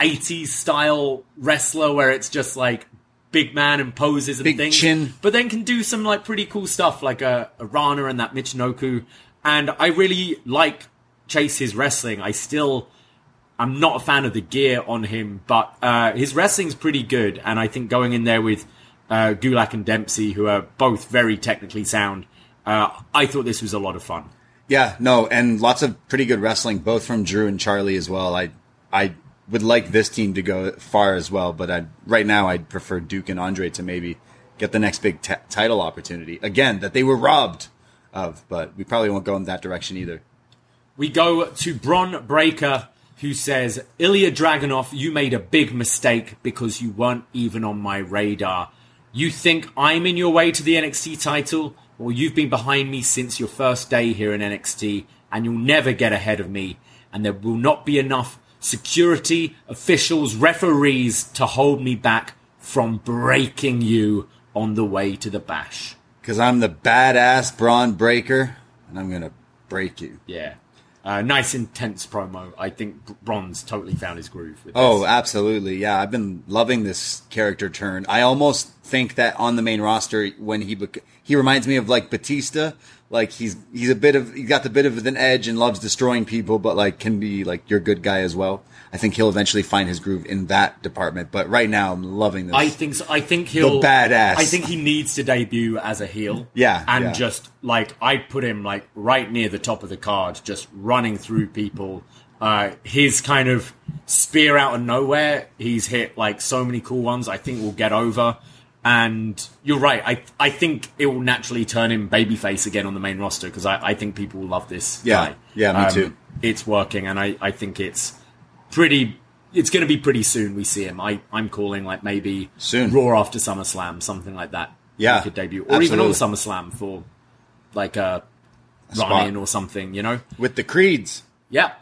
80s style wrestler where it's just like big man and poses and Big things, chin. but then can do some like pretty cool stuff like a, a Rana and that Michinoku. And I really like Chase his wrestling. I still I'm not a fan of the gear on him, but uh, his wrestling's pretty good. And I think going in there with uh, Gulak and Dempsey, who are both very technically sound, uh, I thought this was a lot of fun. Yeah, no, and lots of pretty good wrestling, both from Drew and Charlie as well. I I would like this team to go far as well, but I right now I'd prefer Duke and Andre to maybe get the next big t- title opportunity again that they were robbed of. But we probably won't go in that direction either. We go to Bron Breakker, who says, Ilja Dragunov, you made a big mistake because you weren't even on my radar. You think I'm in your way to the NXT title? Well, you've been behind me since your first day here in NXT, and you'll never get ahead of me. And there will not be enough security, officials, referees to hold me back from breaking you on the way to the bash. Because I'm the badass Bron Breakker, and I'm gonna break you. Yeah. Uh, nice, intense promo. I think Br- Bron's totally found his groove with this. Oh, absolutely. Yeah, I've been loving this character turn. I almost think that on the main roster, when he bec- he reminds me of like Batista. Like he's he's a bit of he's got the bit of an edge and loves destroying people, but like can be like your good guy as well. I think he'll eventually find his groove in that department. But right now, I'm loving this. I think so. I think he'll badass. I think he needs to debut as a heel. Yeah, and yeah. just like I put him like right near the top of the card, just running through people. Uh, his kind of spear out of nowhere. He's hit like so many cool ones. I think we'll get over. And you're right. I I think it will naturally turn him babyface again on the main roster because I, I think people will love this Yeah. guy. Yeah, me Um, too. It's working, and I, I think it's pretty. It's going to be pretty soon. We see him. I I'm calling like maybe Soon. Raw after SummerSlam, something like that. Yeah, he could debut, or even on absolutely. SummerSlam for like a, in or something. You know. with the creeds. Yeah.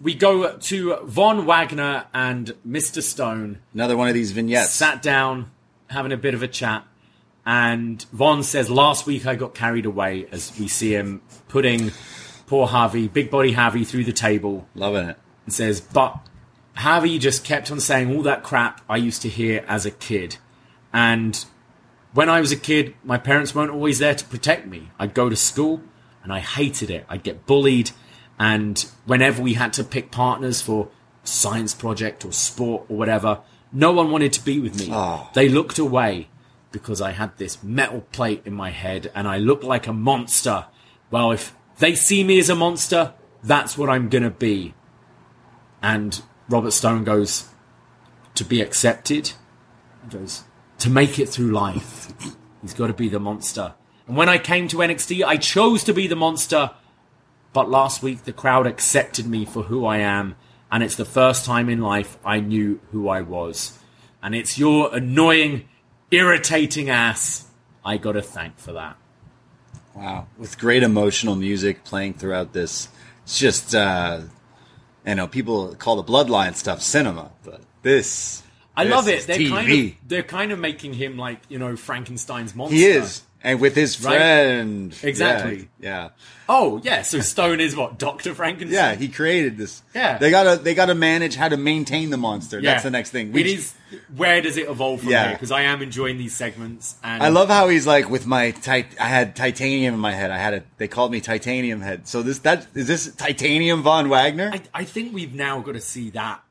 We go to Von Wagner and Mr. Stone Another one of these vignettes. sat down, having a bit of a chat, and Von says, "Last week I got carried away." As we see him putting poor Harvey, big body Harvey, through the table, Loving it. And says, "But Harvey just kept on saying all that crap I used to hear as a kid, and when I was a kid, my parents weren't always there to protect me. I'd go to school, and I hated it. I'd get bullied, and whenever we had to pick partners for science project or sport or whatever, no one wanted to be with me. Ah. They looked away." Because I had this metal plate in my head and I looked like a monster. Well, if they see me as a monster, that's what I'm gonna be. And Robert Stone goes, to be accepted, he goes, to make it through life, he's got to be the monster. And when I came to NXT, I chose to be the monster, but last week the crowd accepted me for who I am, and it's the first time in life I knew who I was. And it's your annoying, irritating ass I got to thank for that. Wow. With great emotional music playing throughout this. It's just, uh, you know, people call the bloodline stuff cinema, but this. I this love it. They're TV. kind of they're kind of making him like you know Frankenstein's monster. He is. And with his Right? friend. Exactly. Yeah. Oh yeah, so Stone is what Doctor Frankenstein. Yeah, he created this. Yeah. They gotta they gotta manage how to maintain the monster. Yeah. That's the next thing. it is. Where does it evolve from Yeah. here? Because I am enjoying these segments. And I love how he's like with my tit- I had titanium in my head. I had a they called me titanium head. So this that is this titanium von Wagner? I, I think we've now got to see that,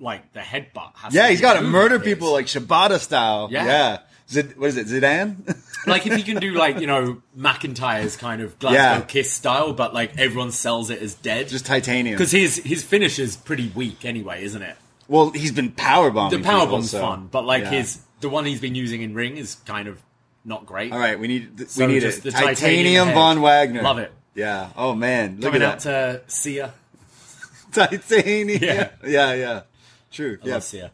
like the headbutt. Has yeah, to he's got to murder people like Shibata style. Yeah. Yeah. Zid, what is it? Zidane? like if he can do like you know McIntyre's kind of Glasgow Yeah. Kiss style, but like everyone sells it as dead. Just titanium. because his his finish is pretty weak anyway, isn't it? well, he's been power bombing. The power bomb's so- fun, but like yeah. his the one he's been using in ring is kind of not great. All right, we need th- So we need it. the Titanium, titanium von Wagner. Love it. Yeah. Oh man, look Coming at out that. to Sia. Titanium. Yeah. Yeah. Yeah. True. I yeah. love Sia.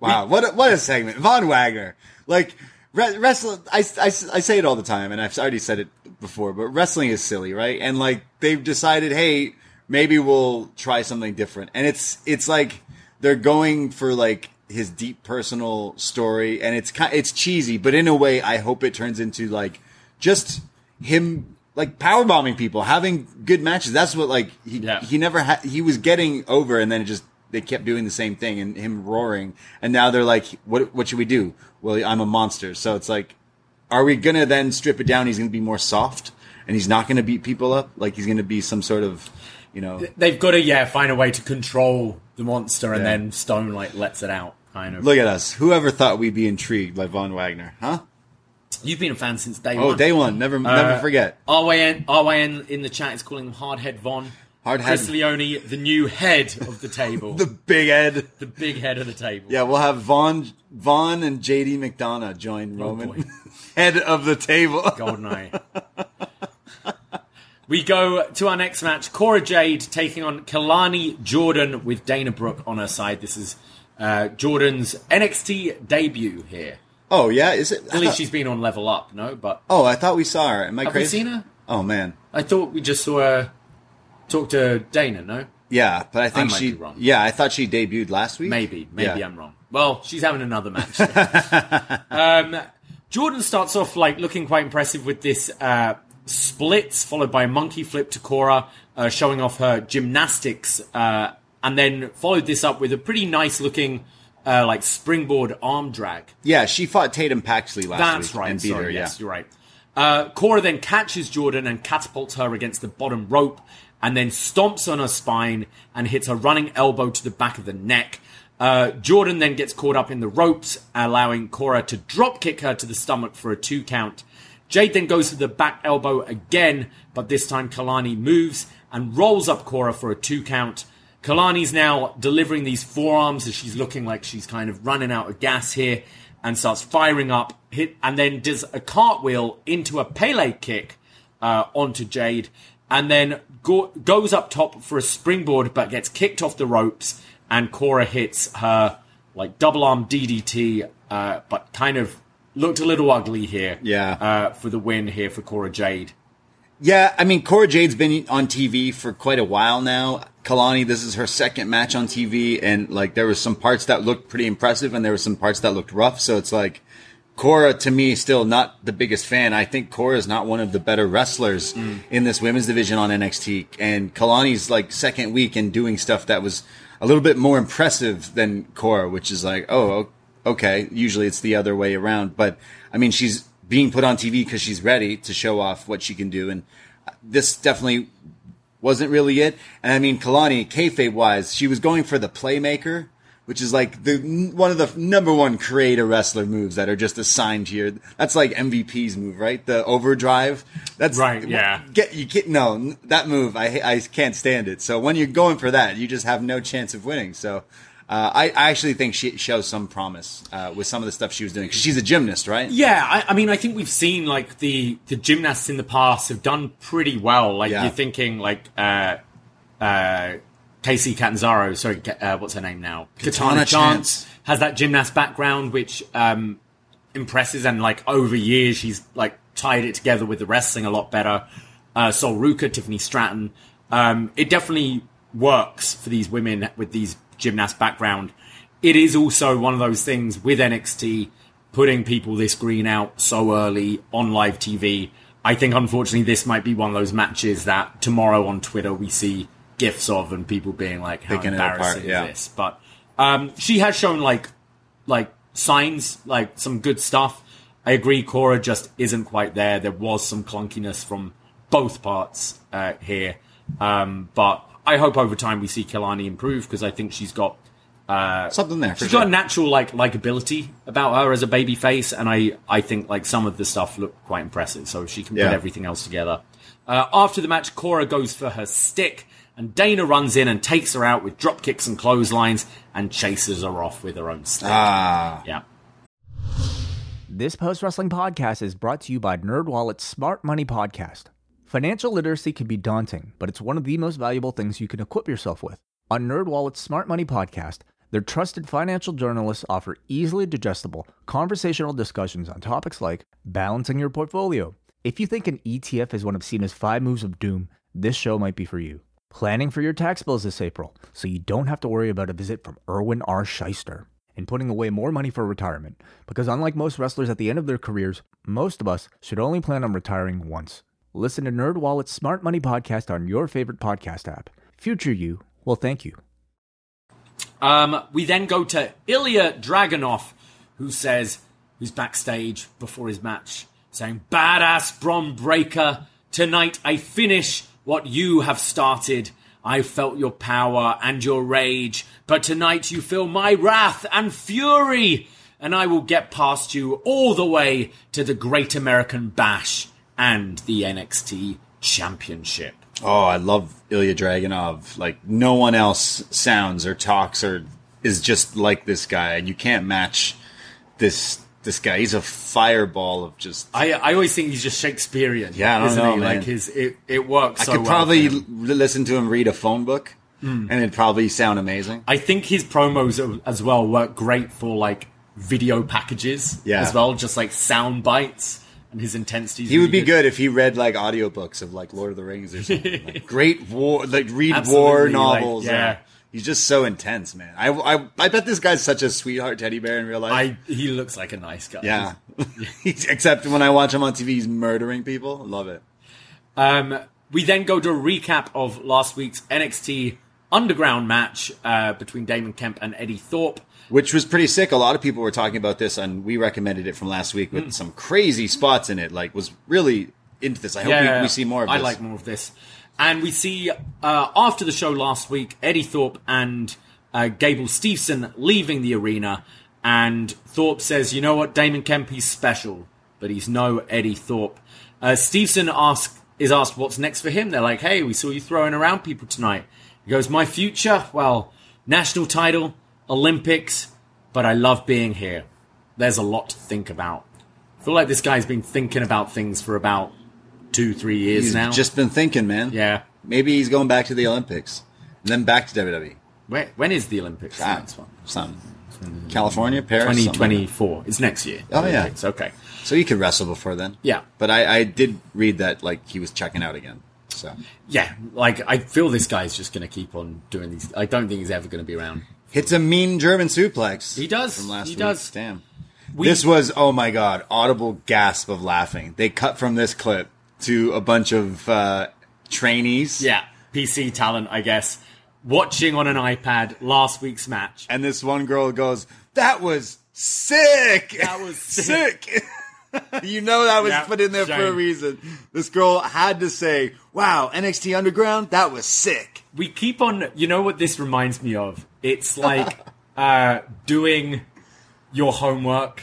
Wow, what a, what a segment, Von Wagner. Like re- wrestling, I, I, I say it all the time, and I've already said it before, but wrestling is silly, right? And like they've decided, hey, maybe we'll try something different, and it's it's like they're going for like his deep personal story, and it's kind it's cheesy, but in a way, I hope it turns into like just him. Like power bombing people, having good matches. That's what like he Yeah. he never had. He was getting over, and then it just they kept doing the same thing and him roaring. And now they're like, what what should we do? Well, I'm a monster, so it's like, are we gonna then strip it down? He's gonna be more soft, and he's not gonna beat people up. Like he's gonna be some sort of, you know, They've got to yeah find a way to control the monster, and Yeah. then Stone like lets it out. Kind of. look at us. Whoever thought we'd be intrigued by Von Wagner, huh? You've been a fan since day Oh, one. day one. Never never uh, forget. RYN, RYN in the chat is calling him Hardhead Von. Hardhead. Chris Leone, the new head of the table. The big head. the big head of the table. Yeah, we'll have Von, Von and JD McDonagh join Roman, head of the table. Goldeneye. we go to our next match. Cora Jade taking on Kelani Jordan with Dana Brooke on her side. This is uh, Jordan's NXT debut here. Oh yeah, is it? I believe she's been on Level Up, no? But Oh, I thought we saw her. Am I have we seen her? Oh man, I thought we just saw her talk to Dana, no? yeah, but I think might she. be wrong. Yeah, I thought she debuted last week. Maybe, maybe Yeah. I'm wrong. Well, she's having another match. um, Jordan starts off like looking quite impressive with this uh, splits, followed by a monkey flip to Cora, uh, showing off her gymnastics, uh, and then followed this up with a pretty nice looking uh, like springboard arm drag. Yeah, she fought Tatum Paxley last That's week right. and beat Sorry, her. yes, yeah, you're right. Uh, Cora then catches Jordan and catapults her against the bottom rope, and then stomps on her spine and hits a running elbow to the back of the neck. Uh, Jordan then gets caught up in the ropes, allowing Cora to drop kick her to the stomach for a two count. Jade then goes for the back elbow again, but this time Kelani moves and rolls up Cora for a two count. Kelani's now delivering these forearms as she's looking like she's kind of running out of gas here and starts firing up, hit, and then does a cartwheel into a Pele kick uh, onto Jade, and then go, goes up top for a springboard but gets kicked off the ropes, and Cora hits her like double arm DDT, uh, but kind of looked a little ugly here. Yeah. Uh, for the win here for Cora Jade. Yeah, I mean, Cora Jade's been on TV for quite a while now. Kelani, this is her second match on TV, and like there was some parts that looked pretty impressive, and there were some parts that looked rough. So it's like Cora, to me, still not the biggest fan. I think Cora is not one of the better wrestlers mm. in this women's division on NXT, and Kelani's like second week and doing stuff that was a little bit more impressive than Cora, which is like, oh, okay. Usually it's the other way around, but I mean, she's being put on TV because she's ready to show off what she can do, and uh, this definitely wasn't really it. And I mean, Kelani, kayfabe wise, she was going for the playmaker, which is like the one of the number one creator wrestler moves that are just assigned here. That's like MVP's move, right? The overdrive. That's Right, yeah. Get you get no that move. I I can't stand it. So when you're going for that, you just have no chance of winning. So. Uh, I, I actually think she shows some promise uh, with some of the stuff she was doing because she's a gymnast, right? Yeah, I, I mean, I think we've seen like the the gymnasts in the past have done pretty well. Like Yeah. you're thinking like uh, uh, Kacy Catanzaro, sorry, uh, what's her name now? Katana Chance Chance. has that gymnast background, which um, impresses, and like over years she's like tied it together with the wrestling a lot better. Uh, Sol Ruca, Tiffany Stratton, um, it definitely works for these women with these gymnast background. It is also one of those things with NXT putting people this green out so early on live TV. I think unfortunately this might be one of those matches that tomorrow on Twitter we see gifs of and people being like, "How Picking it apart, embarrassing yeah. this?" But um, she has shown like like signs, like some good stuff. I agree, Cora just isn't quite there. There was some clunkiness from both parts uh, here, um, but I hope over time we see Kelani improve because I think she's got Something there. She's sure. got a natural like likability about her as a baby face, and I I think like some of the stuff looked quite impressive. So she can Yeah. put everything else together. Uh, after the match, Cora goes for her stick, and Dana runs in and takes her out with drop kicks and clotheslines, and chases her off with her own stick. ah, yeah. This post wrestling podcast is brought to you by NerdWallet's Smart Money Podcast. Financial literacy can be daunting, but it's one of the most valuable things you can equip yourself with. On NerdWallet's Smart Money Podcast, their trusted financial journalists offer easily digestible, conversational discussions on topics like balancing your portfolio. If you think an ETF is one of Cena's five moves of doom, this show might be for you. Planning for your tax bills this April, so you don't have to worry about a visit from Irwin R. Schyster and putting away more money for retirement. Because unlike most wrestlers at the end of their careers, most of us should only plan on retiring once. Listen to NerdWallet's Smart Money Podcast on your favorite podcast app. Future you will thank you. Um, we then go to Ilja Dragunov, who says, who's backstage before his match, saying, Badass Bron Breakker, tonight I finish what you have started. I felt your power and your rage, but tonight you feel my wrath and fury, and I will get past you all the way to the Great American Bash and the NXT Championship. Oh, I love Ilja Dragunov. Like no one else sounds or talks or is just like this guy, and you can't match this this guy. He's a fireball of just. I I always think he's just Shakespearean. Yeah, isn't know, he? man. Like his it, it works. I so could well probably l- listen to him read a phone book, and it'd probably sound amazing. I think his promos as well work great for like video packages Yeah. as well, just like sound bites and his intensity. He would be good if he read like audiobooks of like Lord of the Rings or something. Like, great war, like read war Absolutely, like, novels. yeah. uh, he's just so intense, man. I, I I bet this guy's such a sweetheart teddy bear in real life. I he looks like a nice guy. yeah, except when I watch him on TV, he's murdering people. Love it. Um, we then go to a recap of last week's NXT Underground match uh, between Damon Kemp and Eddie Thorpe. Which was pretty sick. A lot of people were talking about this, and we recommended it from last week with some crazy spots in it. Like, was really into this. I hope we, we see more of I this. I like more of this. And we see uh, after the show last week, Eddie Thorpe and uh, Gable Steveson leaving the arena, and Thorpe says, "You know what, Damon Kemp, he's special, but he's no Eddie Thorpe." Uh, Steveson ask, is asked what's next for him. They're like, "Hey, we saw you throwing around people tonight." He goes, "My future, well, national title, Olympics, but I love being here." There's a lot to think about. I feel like this guy's been thinking about things for about two, three years He's now. just been thinking, man. yeah. Maybe he's going back to the Olympics, and then back to WWE. When, when is the Olympics? Ah, next one. some California, Paris, something like 2024. It's next year. Oh, yeah. Olympics, Okay. So he could wrestle before then. Yeah. But I, I did read that like he was checking out again. So Yeah. Like, I feel this guy's just going to keep on doing these. I don't think he's ever going to be around. hits a mean German suplex. He does. from last He week. does. Damn. We- this was oh my god, audible gasp of laughing. They cut from this clip to a bunch of uh, trainees. Yeah. PC talent, I guess. Watching on an iPad last week's match. And this one girl goes, "That was sick. That was sick." you know that was Yeah, put in there for a reason. This girl had to say, "Wow, NXT Underground, that was sick." we keep on you know what this reminds me of it's like uh doing your homework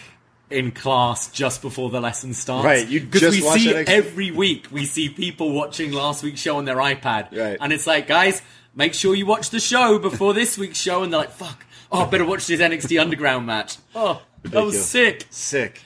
in class just before the lesson starts Right, you because just we see NXT. every week we see people watching last week's show on their ipad Right. and it's like guys make sure you watch the show before this week's show and they're like fuck oh i better watch this nxt underground match oh that was Ridiculous. sick Sick.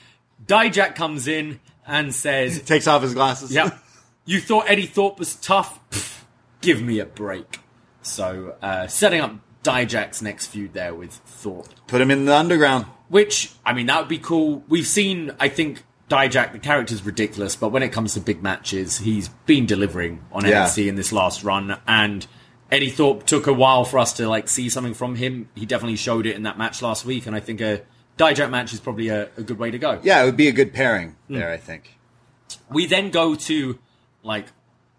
dijak comes in and says Takes off his glasses. Yep. You thought Eddie Thorpe was tough? Pff, give me a break. So, uh, setting up Dijak's next feud there with Thorpe. Put him in the underground. Which, I mean, that would be cool. We've seen, I think, Dijak, the character's ridiculous, but when it comes to big matches, he's been delivering on Yeah. NXT in this last run. And Eddie Thorpe took a while for us to, like, see something from him. He definitely showed it in that match last week, and I think a Dijak match is probably a, a good way to go. Yeah, it would be a good pairing Hmm. there, I think. We then go to, like,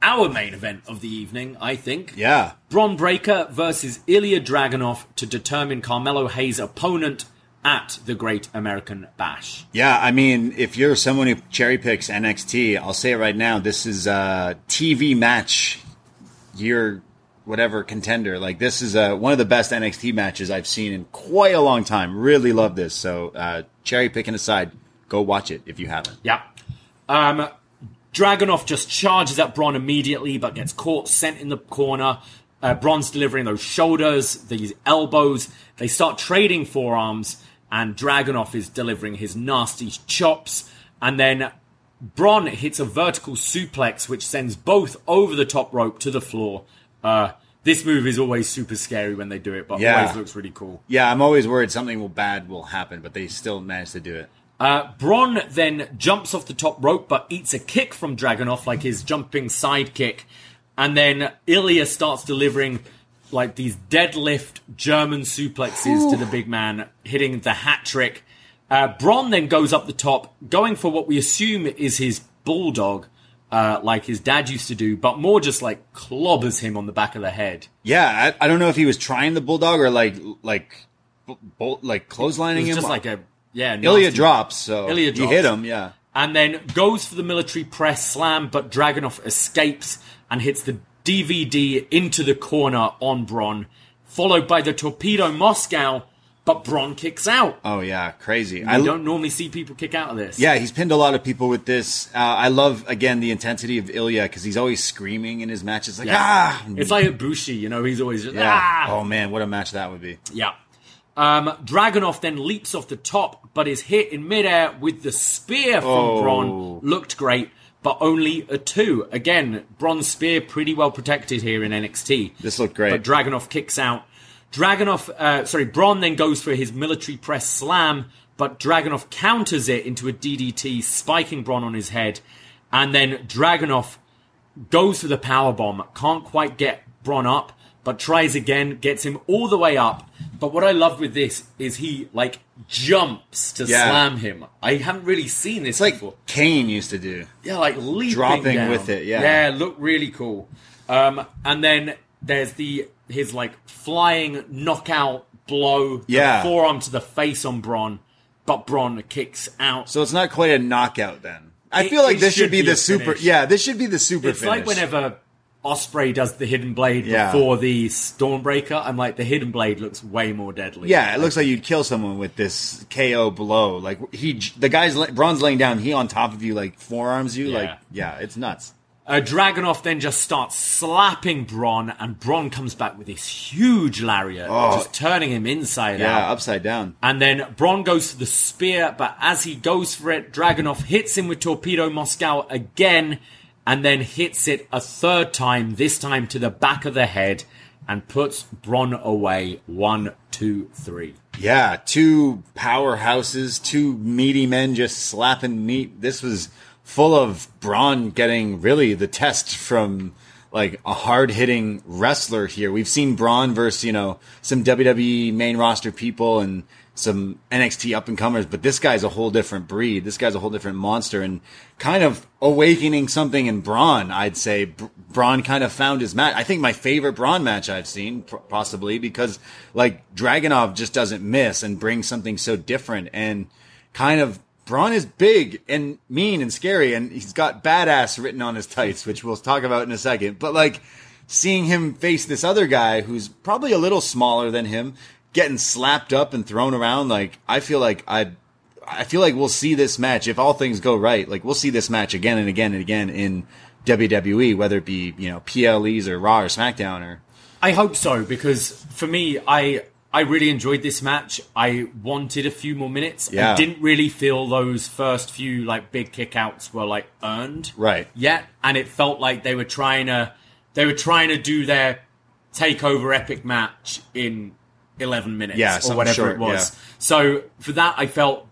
our main event of the evening, I think. Yeah. Bron Breakker versus Ilja Dragunov to determine Carmelo Hayes' opponent at the Great American Bash. Yeah, I mean, if you're someone who cherry picks NXT, I'll say it right now. This is a TV match. Your whatever contender. Like this is uh, one of the best NXT matches I've seen in quite a long time. Really love this. So uh, cherry picking aside, go watch it if you haven't. Yeah. Um, Dragunov just charges at Bron immediately, but gets caught, sent in the corner. Uh, Bron's delivering those shoulders, these elbows. They start trading forearms, and Dragunov is delivering his nasty chops. And then Bron hits a vertical suplex, which sends both over the top rope to the floor. Uh, this move is always super scary when they do it, but Yeah. always looks really cool. Yeah, I'm always worried something will bad will happen, but they still manage to do it. Uh, Bron then jumps off the top rope but eats a kick from Dragunov, like his jumping side kick. And then Ilja starts delivering like these deadlift German suplexes to the big man, hitting the hat trick. Uh, Bron then goes up the top, going for what we assume is his bulldog. uh, like his dad used to do, but more just like clobbers him on the back of the head. Yeah, I, I don't know if he was trying the bulldog or like like bo- bo- like clotheslining It was him. just like a yeah. Ilja drops, so Ilja you drops. hit him. Yeah, and then goes for the military press slam, but Dragunov escapes and hits the DVD into the corner on Bron, followed by the torpedo Moscow, but Bron kicks out. oh yeah, crazy. I don't normally see people kick out of this. Yeah, he's pinned a lot of people with this. Uh, I love again the intensity of Ilja because he's always screaming in his matches like Yeah. ah. It's like Bushi, you know, he's always just, yeah. ah! Oh man, what a match that would be. Yeah. Um, Dragunov then leaps off the top, but is hit in midair with the spear from Oh. Bron. Looked great, but only a two. Again, Bron's spear pretty well protected here in NXT. This looked great. But Dragunov kicks out. Dragunov, uh, sorry, Bron then goes for his military press slam, but Dragunov counters it into a DDT, spiking Bron on his head. And then Dragunov goes for the power bomb, can't quite get Bron up, but tries again, gets him all the way up. But what I love with this is he like jumps to Yeah. slam him. I haven't really seen this like before. Kane used to do. Yeah, like leaping Dropping down. with it, yeah. yeah, look really cool. Um, and then there's the his like flying knockout blow, Yeah. forearm to the face on Bron, but Bron kicks out. So it's not quite a knockout then. I It- feel like this should should be be the super. finish. Yeah, this should be the super. it's like whenever Ospreay does the hidden blade Yeah. before the Stormbreaker. I'm like the hidden blade looks way more deadly. Yeah, it looks like you'd kill someone with this KO blow. Like he, the guy's Bron's laying down, he on top of you, like forearms you. Yeah. Like yeah, it's nuts. Uh, Dragunov then just starts slapping Bron, and Bron comes back with this huge lariat, just turning him inside Oh. Yeah, out. upside down. And then Bron goes for the spear, but as he goes for it, Dragunov hits him with Torpedo Moscow again, and then hits it a third time, this time to the back of the head, and puts Bron away. One, two, three. Yeah, two powerhouses, two meaty men just slapping meat. This was full of Bron getting really the test from like a hard hitting wrestler here. We've seen Bron versus, you know, some WWE main roster people and some NXT up and comers, but this guy's a whole different breed. This guy's a whole different monster and kind of awakening something in Bron, I'd say. Br- Bron kind of found his match. I think my favorite Bron match I've seen, possibly, because like Dragunov just doesn't miss and brings something so different and kind of Bron is big and mean and scary, and he's got badass written on his tights, which we'll talk about in a second. But like seeing him face this other guy who's probably a little smaller than him, getting slapped up and thrown around, like I feel like I, I feel like we'll see this match if all things go right. Like we'll see this match again and again and again in WWE, whether it be you know PLEs or Raw or SmackDown or I hope so because for me, I I really enjoyed this match. I wanted a few more minutes. Yeah. I didn't really feel those first few like big kickouts were like earned Right. yet, and it felt like they were trying to they were trying to do their takeover epic match in eleven minutes Yeah, or whatever short, it was. yeah. So for that, I felt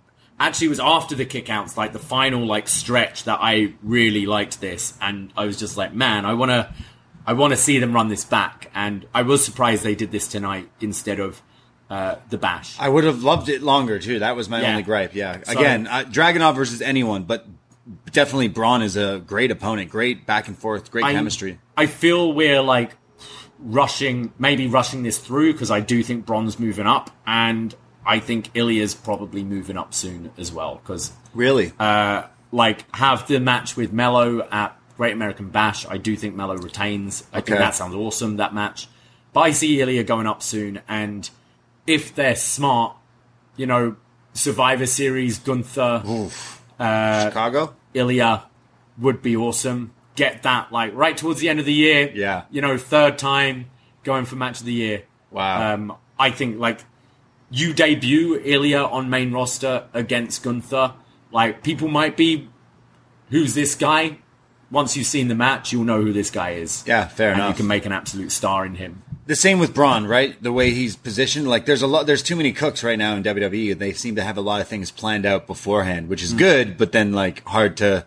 actually it was after the kickouts, like the final like stretch, that I really liked this, and I was just like, man, I want to, I want to see them run this back, and I was surprised they did this tonight instead of uh, the bash. I would have loved it longer too. That was my Yeah. only gripe. Yeah. So- Again, uh, Dragunov versus anyone, but definitely Bron is a great opponent. Great back and forth. Great I- chemistry. I feel we're like rushing, maybe rushing this through because I do think Bron's moving up, and I think Ilja's probably moving up soon as well because Really. uh, like have the match with Melo at Great American Bash. I do think Mello retains. I Okay. think that sounds awesome. That match, but I see Ilja going up soon, and if they're smart, you know, Survivor Series Gunther, Chicago. Ilya would be awesome. Get that like right towards the end of the year. Yeah. you know, third time going for match of the year. Wow. Um, I think like you debut Ilja on main roster against Gunther. Like people might be, who's this guy? Once you've seen the match, you'll know who this guy is. Yeah, fair and enough. You can make an absolute star in him. the same with Bron, right? The way he's positioned, like there's a lot, there's too many cooks right now in WWE, and they seem to have a lot of things planned out beforehand, which Mm. is good, but then like hard to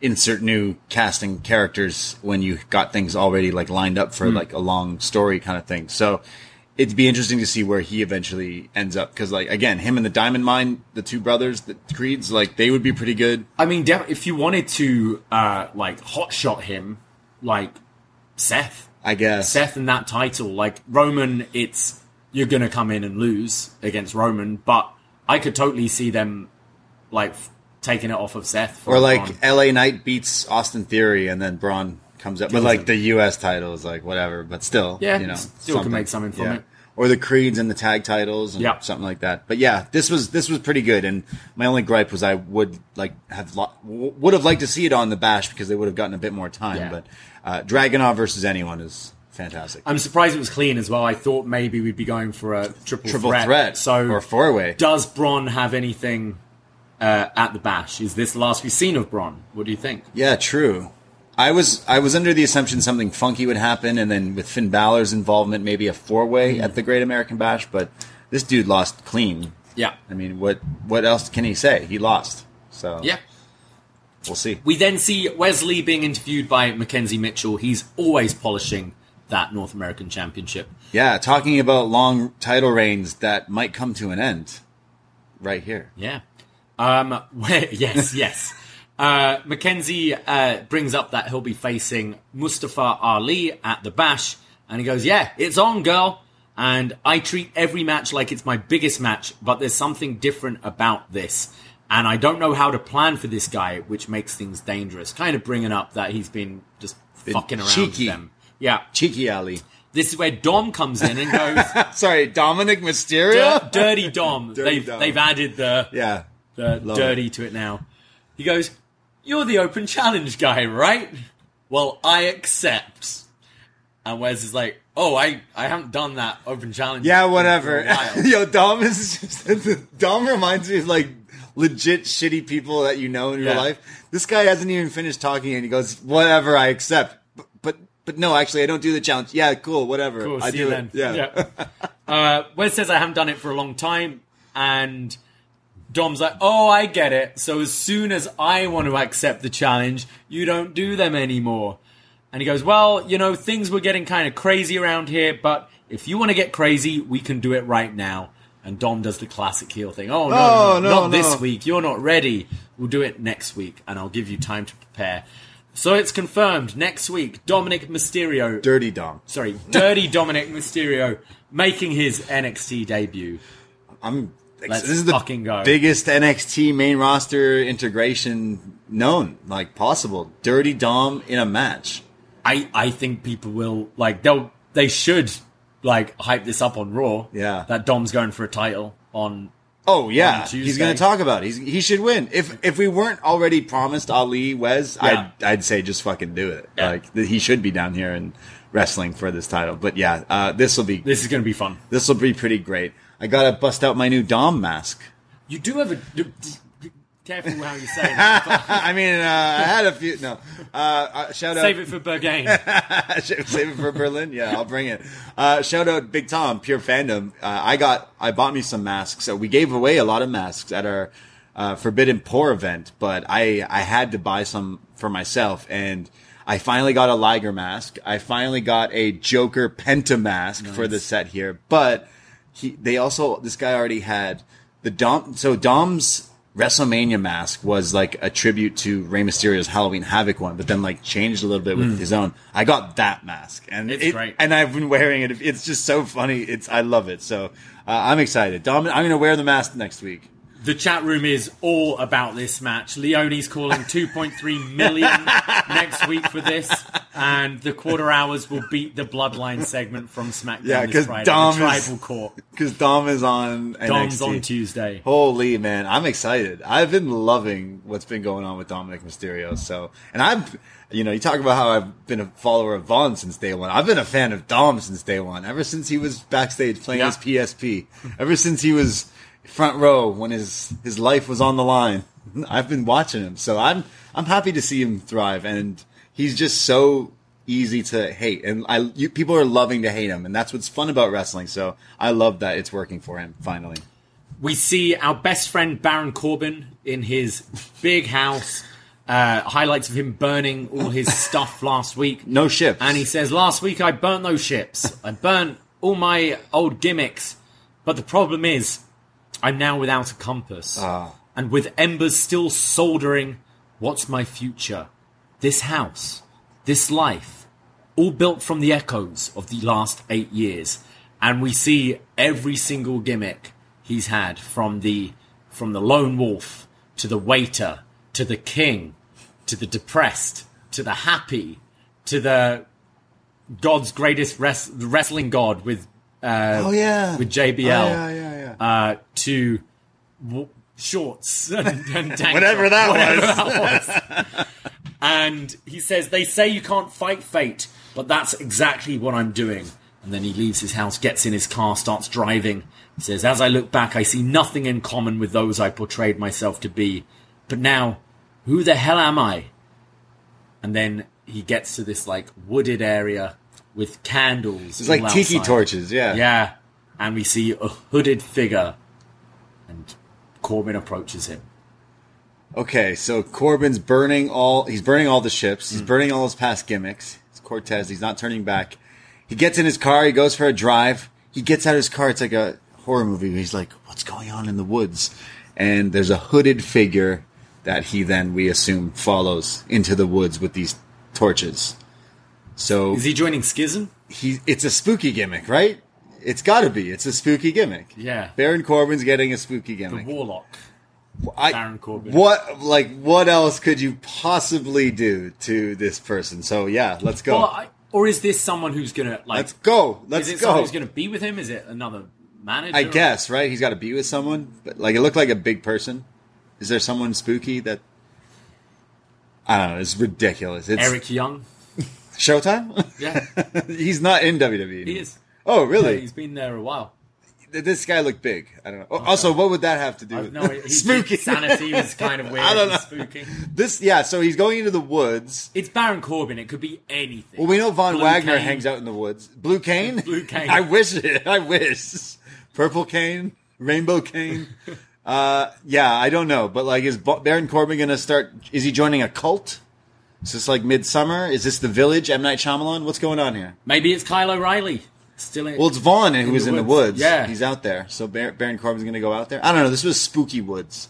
insert new casting characters when you got things already like lined up Mm. for like a long story kind of thing. So it'd be interesting to see where he eventually ends up because, like, again, him and the Diamond Mine, the two brothers, the Creeds, like, they would be pretty good. I mean, def- if you wanted to, uh, like, hotshot him, like, Seth. I guess. Seth and that title, like, Roman, it's, you're gonna come in and lose against Roman, but I could totally see them, like, f- taking it off of Seth. Or like Bron. LA Knight beats Austin Theory and then Bron comes up. But like the US title is like whatever, but still, Yeah, you know, still can make something from it. Or the Creeds and the tag titles and Yeah. something like that. But yeah, this was this was pretty good. And my only gripe was I would like have lo- would have liked to see it on the Bash because they would have gotten a bit more time. Yeah. But uh, Dragunov versus anyone is fantastic. I'm surprised it was clean as well. I thought maybe we'd be going for a triple, Triple threat. threat, So or four way. does Bron have anything uh, at the bash? Is this the last we've seen of Bron? What do you think? Yeah, true. I was I was under the assumption something funky would happen, and then with Finn Balor's involvement, maybe a four way at the Great American Bash. But this dude lost clean. Yeah. I mean, what what else can he say? He lost. So Yeah. we'll see. We then see Wesley being interviewed by McKenzie Mitchell. He's always polishing that North American Championship. Yeah, talking about long title reigns that might come to an end. Right here. Yeah. Um, yes, yes. Uh, McKenzie uh, brings up that he'll be facing Mustafa Ali at the Bash, and he goes, "Yeah, it's on, girl." And I treat every match like it's my biggest match, but there's something different about this, and I don't know how to plan for this guy, which makes things dangerous. Kind of bringing up that he's been just Been fucking around cheeky. with them. Yeah, Cheeky Ali. this is where Dom comes in and goes, Sorry, Dominic Mysterio. "Dir- "Dirty Dom." Dirty they've Dom. they've added the yeah. the dirty to it now. He goes, You're the open challenge guy, right? Well, I accept. And Wes is like, Oh, I, I haven't done that open challenge. Yeah, whatever. a while." Yo, Dom is just Dom reminds me of like legit shitty people that you know in real Yeah. life. This guy hasn't even finished talking, and he goes, "Whatever, I accept." But but, but no, actually, I don't do the challenge. Yeah, cool, whatever. Cool, I see do you it. then. Yeah. uh, Wes says, I haven't done it for a long time. And Dom's like, Oh, I get it. So as soon as I want to accept the challenge, you don't do them anymore. And he goes, Well, you know, things were getting kind of crazy around here, but if you want to get crazy, we can do it right now. And Dom does the classic heel thing. Oh, no, Oh, no, no, not no. this week. You're not ready. We'll do it next week, and I'll give you time to prepare. So it's confirmed next week. Dominic Mysterio Dirty Dom. sorry, Dirty Dominic Mysterio making his NXT debut. I'm. Let's this is the fucking go. biggest NXT main roster integration known, like possible. Dirty Dom in a match. I I think people will like they'll they should like hype this up on Raw. Yeah. that Dom's going for a title on. Oh yeah, on he's going to talk about it. He's, he should win. If if we weren't already promised Ali Wes, Yeah. I'd I'd say just fucking do it. Yeah. Like he should be down here and wrestling for this title. But yeah, uh, this will be This is going to be fun. this will be pretty great. I gotta bust out my new Dom mask. You do have a careful how you say it. I mean, uh, I had a few. No, uh, uh, shout out. Save it for Berghain. Save it for Berlin. Yeah, I'll bring it. Uh, shout out Big Tom, Pure Fandom. Uh, I got, I bought me some masks. So we gave away a lot of masks at our uh, Forbidden Poor event, but I, I had to buy some for myself, and I finally got a Liger mask. I finally got a Joker Penta mask for the set here, but he, they also, this guy already had the Dom. So Dom's WrestleMania mask was like a tribute to Rey Mysterio's Halloween Havoc one, but then like changed a little bit with his own. I got that mask, and It's it- great. and I've been wearing it. It's just so funny. It's I love it. So uh, I'm excited. Dom, I'm gonna wear the mask next week. The chat room is all about this match. Leone's calling 2.3 million next week for this, and the quarter hours will beat the Bloodline segment from SmackDown Yeah, this Friday. Dom the is- Tribal Court. Because Dom is on Dom's NXT. on Tuesday. Holy man, I'm excited. I've been loving what's been going on with Dominic Mysterio. So, and I've, you know, you talk about how I've been a follower of Von since day one. I've been a fan of Dom since day one. Ever since he was backstage playing Yeah. his PSP. Ever since he was front row when his his life was on the line. I've been watching him. So I'm I'm happy to see him thrive, and he's just so easy to hate, and I you, people are loving to hate him, and that's what's fun about wrestling. So I love that it's working for him finally. We see our best friend Baron Corbin in his big house. Uh, highlights of him burning all his stuff last week. No ships. And he says, Last week I burnt those ships. I burnt all my old gimmicks. But the problem is, I'm now without a compass. And with embers still soldering, what's my future? This house, this life, all built from the echoes of the last eight years. And we see every single gimmick he's had from the from the lone wolf to the waiter to the king to the depressed to the happy to the God's greatest res- wrestling god with uh, Oh yeah. with JBL Oh, yeah, yeah, yeah. uh, to w- shorts and, and Whatever that whatever was. and he says, "They say you can't fight fate, but that's exactly what I'm doing." And then he leaves his house, gets in his car, starts driving. He says, "As I look back, I see nothing in common with those I portrayed myself to be. But now, who the hell am I?" And then he gets to this like wooded area with candles. It's like all tiki torches, yeah. Yeah. And we see a hooded figure. And Corbin approaches him. Okay, so Corbin's burning all. He's burning all the ships. He's hmm. burning all his past gimmicks. It's Cortez. He's not turning back. He gets in his car. He goes for a drive. He gets out of his car. It's like a horror movie. He's like, "What's going on in the woods?" And there's a hooded figure that he then we assume follows into the woods with these torches. So Is he joining Schism? he it's a spooky gimmick, right? It's got to be. It's a spooky gimmick. Yeah. Baron Corbin's getting a spooky gimmick. The. Warlock. I- Baron Corbin. What like what else could you possibly do to this person? So yeah, let's go. Well, I, or is this someone who's gonna like? let's go. Let's is it go. someone who's gonna be with him? Is it another manager? I guess right. He's got to be with someone, but like it looked like a big person. Is there someone spooky that? I don't know. It's ridiculous. It's Eric Young. Showtime. Yeah, he's not in WWE. he is. Oh Yeah, really? he's been there a while. this guy looked big. I don't know. Oh, Also, what would that have to do I've with no. Spooky? sanity was kind of weird. I don't know. Spooky. This yeah. So he's going into the woods. It's Baron Corbin. It could be anything. Well, we know Von Blue Wagner cane. hangs out in the woods. Blue cane. Blue cane. I wish it. I wish. Purple cane. Rainbow cane. uh, yeah, I don't know, but like, is Baron Corbin gonna start? Is he joining a cult? Is this like Midsommar? Is this the Village? M Night Shyamalan? What's going on here? Maybe it's Kyle O'Reilly. Still in. Well, it's Von who was in the woods. Yeah. he's out there. So Bar- Baron Corbin's gonna go out there. I don't know. This was spooky woods.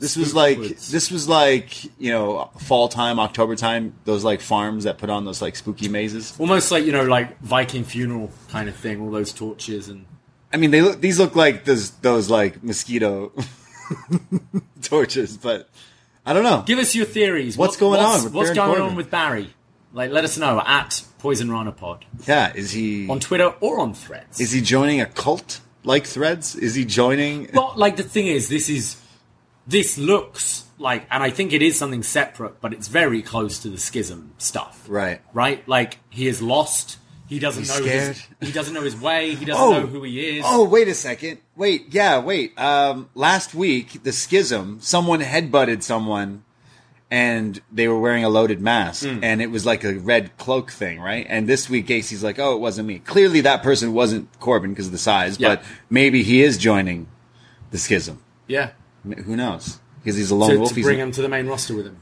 This was like woods. this was like you know fall time, October time. Those like farms that put on those like spooky mazes. Almost like you know, like Viking funeral kind of thing. All those torches and I mean, they look. These look like those those like mosquito torches, but I don't know. give us your theories. What's going what's, on with what's Baron going Corbin? on with Barry? Like, let us know at Poisonrana Pod Yeah, is he on Twitter or on Threads. is he joining a cult like Threads? Is he joining? But like the thing is, this is this looks like, and I think it is something separate, but it's very close to the schism stuff. Right. Right. Like he is lost. He doesn't He's know. His, scared. he doesn't know his way. He doesn't Oh. know who he is. Oh, wait a second. Wait, yeah, wait. Um, last week, the schism, someone headbutted someone and they were wearing a loaded mask Hmm. and it was like a red cloak thing, right? And this week, Gacy's like, oh, it wasn't me. Clearly, that person wasn't Corbin because of the size, Yeah. but maybe he is joining the schism. yeah. Who knows? Because he's a lone To, wolf. to He's bring him to the main roster with him.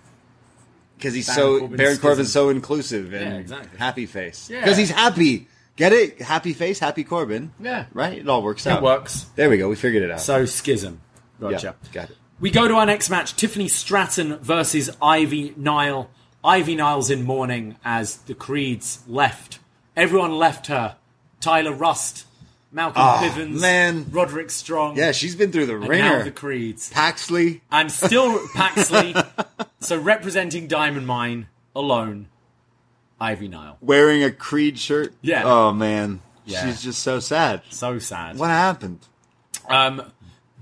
because he's Baron so Corbin's Baron. Corbin's so inclusive and Yeah, exactly. happy face. Yeah. Because he's happy. Get it? Happy face, happy Corbin. Yeah. Right? It all works out. It works. There we go. We figured it out. So schism. Gotcha. yeah, got it. We go to our next match: Tiffany Stratton versus Ivy Nile. Ivy Nile's in mourning as the Creeds left. Everyone left her. Tyler Rust, Malcolm Ah, Bivens, man. Roderick Strong. Yeah, she's been through the and ringer. now the Creeds. Paxley. And still Paxley. so representing Diamond Mine alone, Ivy Nile. wearing a Creed shirt. Yeah. Oh man, Yeah. she's just so sad. So sad. What happened? Um,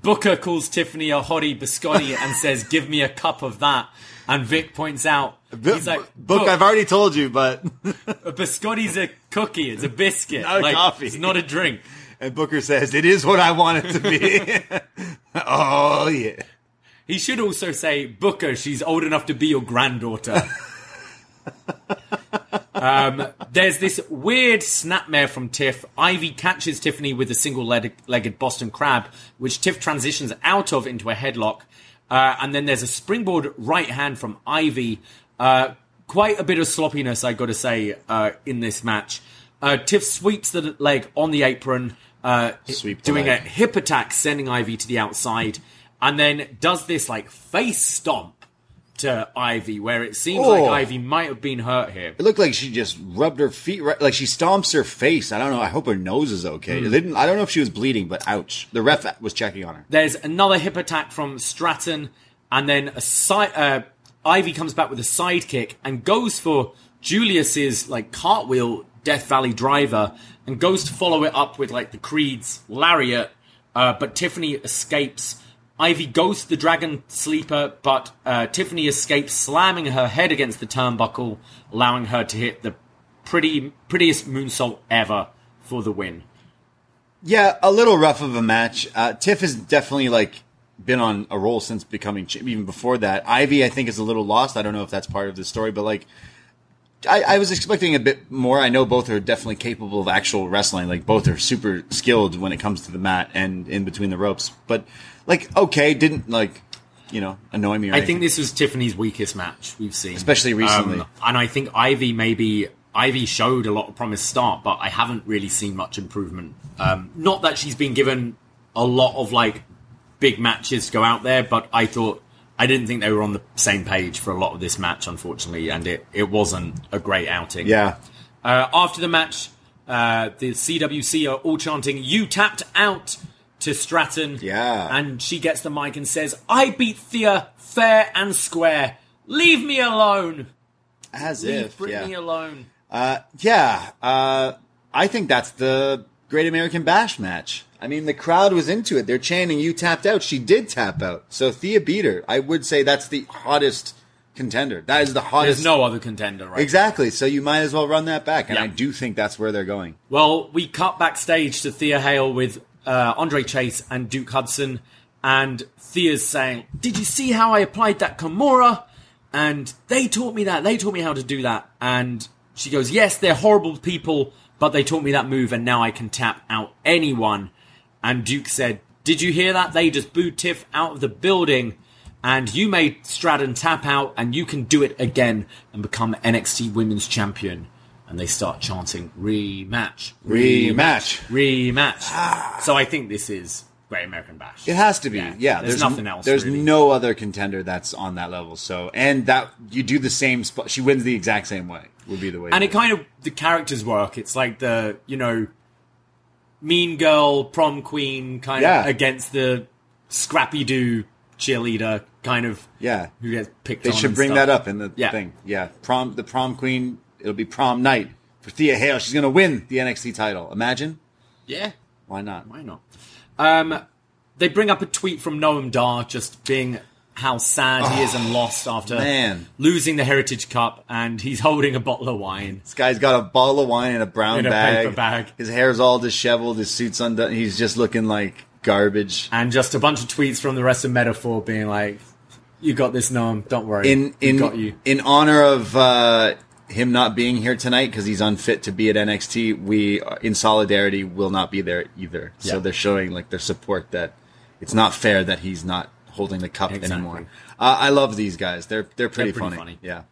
Booker calls Tiffany a hottie biscotti and says, "Give me a cup of that." And Vic points out, he's like, Book, I've already told you, but a biscotti's a cookie. It's a biscuit. Not a like, coffee. It's not a drink." and Booker says it is what I want it to be. oh yeah. He should also say, "Booker, she's old enough to be your granddaughter." Um, there's this weird snapmare from Tiff. Ivy catches Tiffany with a single-legged Boston Crab, which Tiff transitions out of into a headlock. Uh, and then there's a springboard right hand from Ivy. Uh, quite a bit of sloppiness, I got to say, uh, in this match. Uh, Tiff sweeps the leg on the apron, uh, Sweep doing leg. a hip attack, sending Ivy to the outside, and then does this like face stomp to Ivy, where it seems Oh. like Ivy might have been hurt here. It looked like she just rubbed her feet right, like she stomps her face. I don't know. I hope her nose is okay. It didn't. I don't know if she was bleeding, but ouch. The ref was checking on her. There's another hip attack from Stratton, and then a side. Uh, Ivy comes back with a side kick and goes for Julius's like cartwheel Death Valley driver, and goes to follow it up with like the Creed's lariat. Uh, but Tiffany escapes. Ivy goes to the Dragon Sleeper, but uh, Tiffany escapes, slamming her head against the turnbuckle, allowing her to hit the pretty prettiest moonsault ever for the win. Yeah, a little rough of a match. Uh, Tiff has definitely like been on a roll since becoming ch- even before that. Ivy, I think, is a little lost. I don't know if that's part of the story, but like. I, I was expecting a bit more. I know both are definitely capable of actual wrestling. Like both are super skilled when it comes to the mat and in between the ropes. But like, okay, didn't like, you know, annoy me. Or I anything. think this was Tiffany's weakest match we've seen, Especially recently. Um, and I think Ivy maybe Ivy showed a lot of promise start, but I haven't really seen much improvement. Um, not that she's been given a lot of like big matches to go out there, but I thought I didn't think they were on the same page for a lot of this match, unfortunately, and it it wasn't a great outing. yeah. Uh, after the match, uh, the CWC are all chanting, You tapped out to Stratton. Yeah. And she gets the mic and says, I beat Thea fair and square. Leave me alone. As Leave if, Brittany yeah. alone. Uh, yeah, uh, I think that's the Great American Bash match. I mean, the crowd was into it. They're chanting, "You tapped out." She did tap out. So Thea beat her. I would say that's the hottest contender. That is the hottest. There's no other contender, right? exactly. So you might as well run that back. And Yeah. I do think that's where they're going. Well, we cut backstage to Thea Hale with uh, Andre Chase and Duke Hudson, and Thea's saying, "Did you see how I applied that Kimura?" And they taught me that. They taught me how to do that. And she goes, "Yes, they're horrible people, but they taught me that move, and now I can tap out anyone." And Duke said, "Did you hear that? They just booed Tiff out of the building." And you made Stratton tap out, and you can do it again and become NXT Women's Champion. And they start chanting rematch, Rematch. rematch. Ah. So I think this is Great American Bash. It has to be. Yeah, there's, nothing else. There's really. no other contender that's on that level. So, and that you do the same spot. She wins the exact same way. Would be the way. and it kind of the characters work. It's like the you know, mean girl prom queen kind Yeah. of against the scrappy do cheerleader kind of Yeah. who gets picked. They should bring stuff. that up in the Yeah. thing. Yeah, prom the prom queen. It'll be prom night for Thea Hale. She's gonna win the NXT title. Imagine. Yeah, Why not? why not? Um, they bring up a tweet from Noam Dar just being how sad he is and lost after Oh, man. losing the Heritage Cup, and he's holding a bottle of wine. This guy's got a bottle of wine in a brown In a bag. paper bag. His hair's all disheveled. His suit's undone. He's just looking like garbage. and just a bunch of tweets from the rest of Meta-Four being like, "You got this, Noam. Don't worry. In in got you." in honor of uh, him not being here tonight because he's unfit to be at NXT, we in solidarity will not be there either. So they're showing like their support that it's not fair that he's not holding the cup Exactly. anymore. Uh, I love these guys. They're they're pretty, pretty funny. funny. Yeah.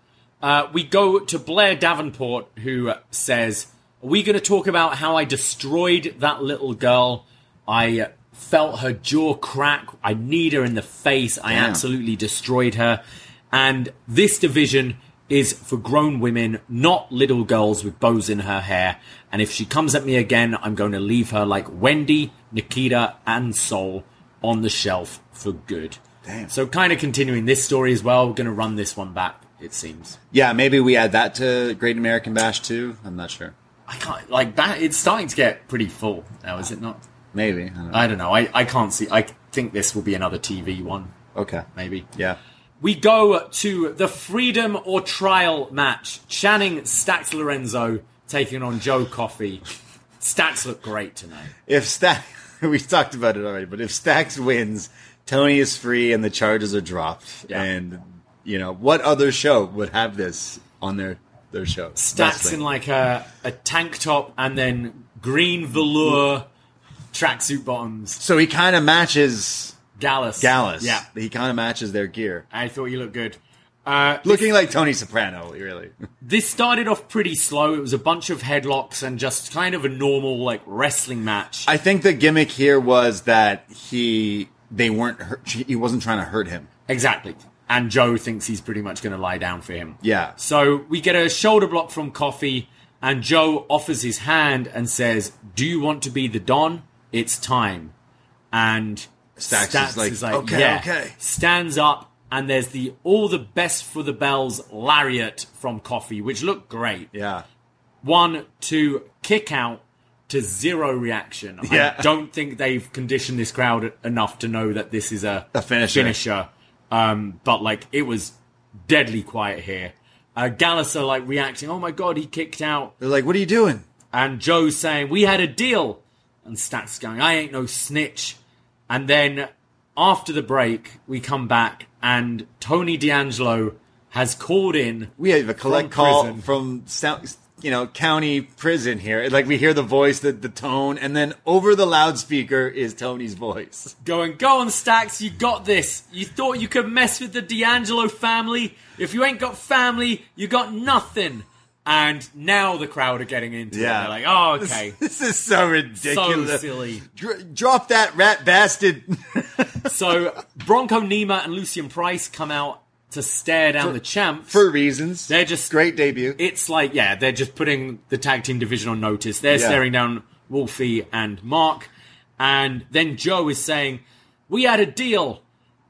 Uh, we go to Blair Davenport, who says, Are we going to talk about how I destroyed that little girl? I felt her jaw crack. I need her in the face. I absolutely destroyed her. And this division is for grown women, not little girls with bows in her hair. And if she comes at me again, I'm going to leave her like Wendy, Nikkita, and Sol on the shelf for good. Damn. So, kind of continuing this story as well. We're going to run this one back, it seems. Yeah, maybe we add that to Great American Bash too. I'm not sure. I can't like that. It's starting to get pretty full now, is it not? Maybe. I don't know. I don't know. I, I can't see. I think this will be another TV one, okay. maybe. Yeah. We go to the Freedom or Trial match. Channing Stacks Lorenzo taking on Joe Coffey. Stacks look great tonight. If Stacks, we talked about it already, but if Stacks wins, Tony is free and the charges are dropped. Yeah. And you know what other show would have this on their their show? Stacks in like a, a tank top and then green velour tracksuit bottoms. So he kind of matches Gallus. Gallus. Yeah. He kind of matches their gear. I thought you looked good. Uh, Looking like Tony Soprano, really. this started off pretty slow. It was a bunch of headlocks and just kind of a normal like wrestling match. I think the gimmick here was that he they weren't hurt, he wasn't trying to hurt him. exactly. And Joe thinks he's pretty much going to lie down for him. Yeah. So we get a shoulder block from Coffey, and Joe offers his hand and says, "Do you want to be the Don? It's time." And Stacks is like, "Okay, yeah, okay." Stands up, and there's the all the best for the bells lariat from Coffey, which looked great. Yeah. One, two, kick out to zero reaction. Yeah. I don't think they've conditioned this crowd enough to know that this is a, A finisher. finisher. Um, but like it was deadly quiet here. Uh, Gallus are like reacting. Oh my god, he kicked out. They're like, "What are you doing?" And Joe's saying, We had a deal. And Stacks going, I ain't no snitch. And then after the break, we come back and Tony D'Angelo has called in. We have a collect From call prison. from Sou- you know county prison here. Like we hear the voice, the the tone, and then over the loudspeaker is Tony's voice. going, Go on, Stacks, you got this. You thought you could mess with the D'Angelo family? If you ain't got family, you got nothing. And now the crowd are getting into it. They're like, Oh, okay. This is so ridiculous. So silly. Dr- drop that rat bastard. So Bronco Nima and Lucien Price come out to stare down the champ For reasons. They're just- great debut. it's like yeah, they're just putting the tag team division on notice. They're Yeah. staring down Wolfie and Mark, and then Joe is saying, "We had a deal."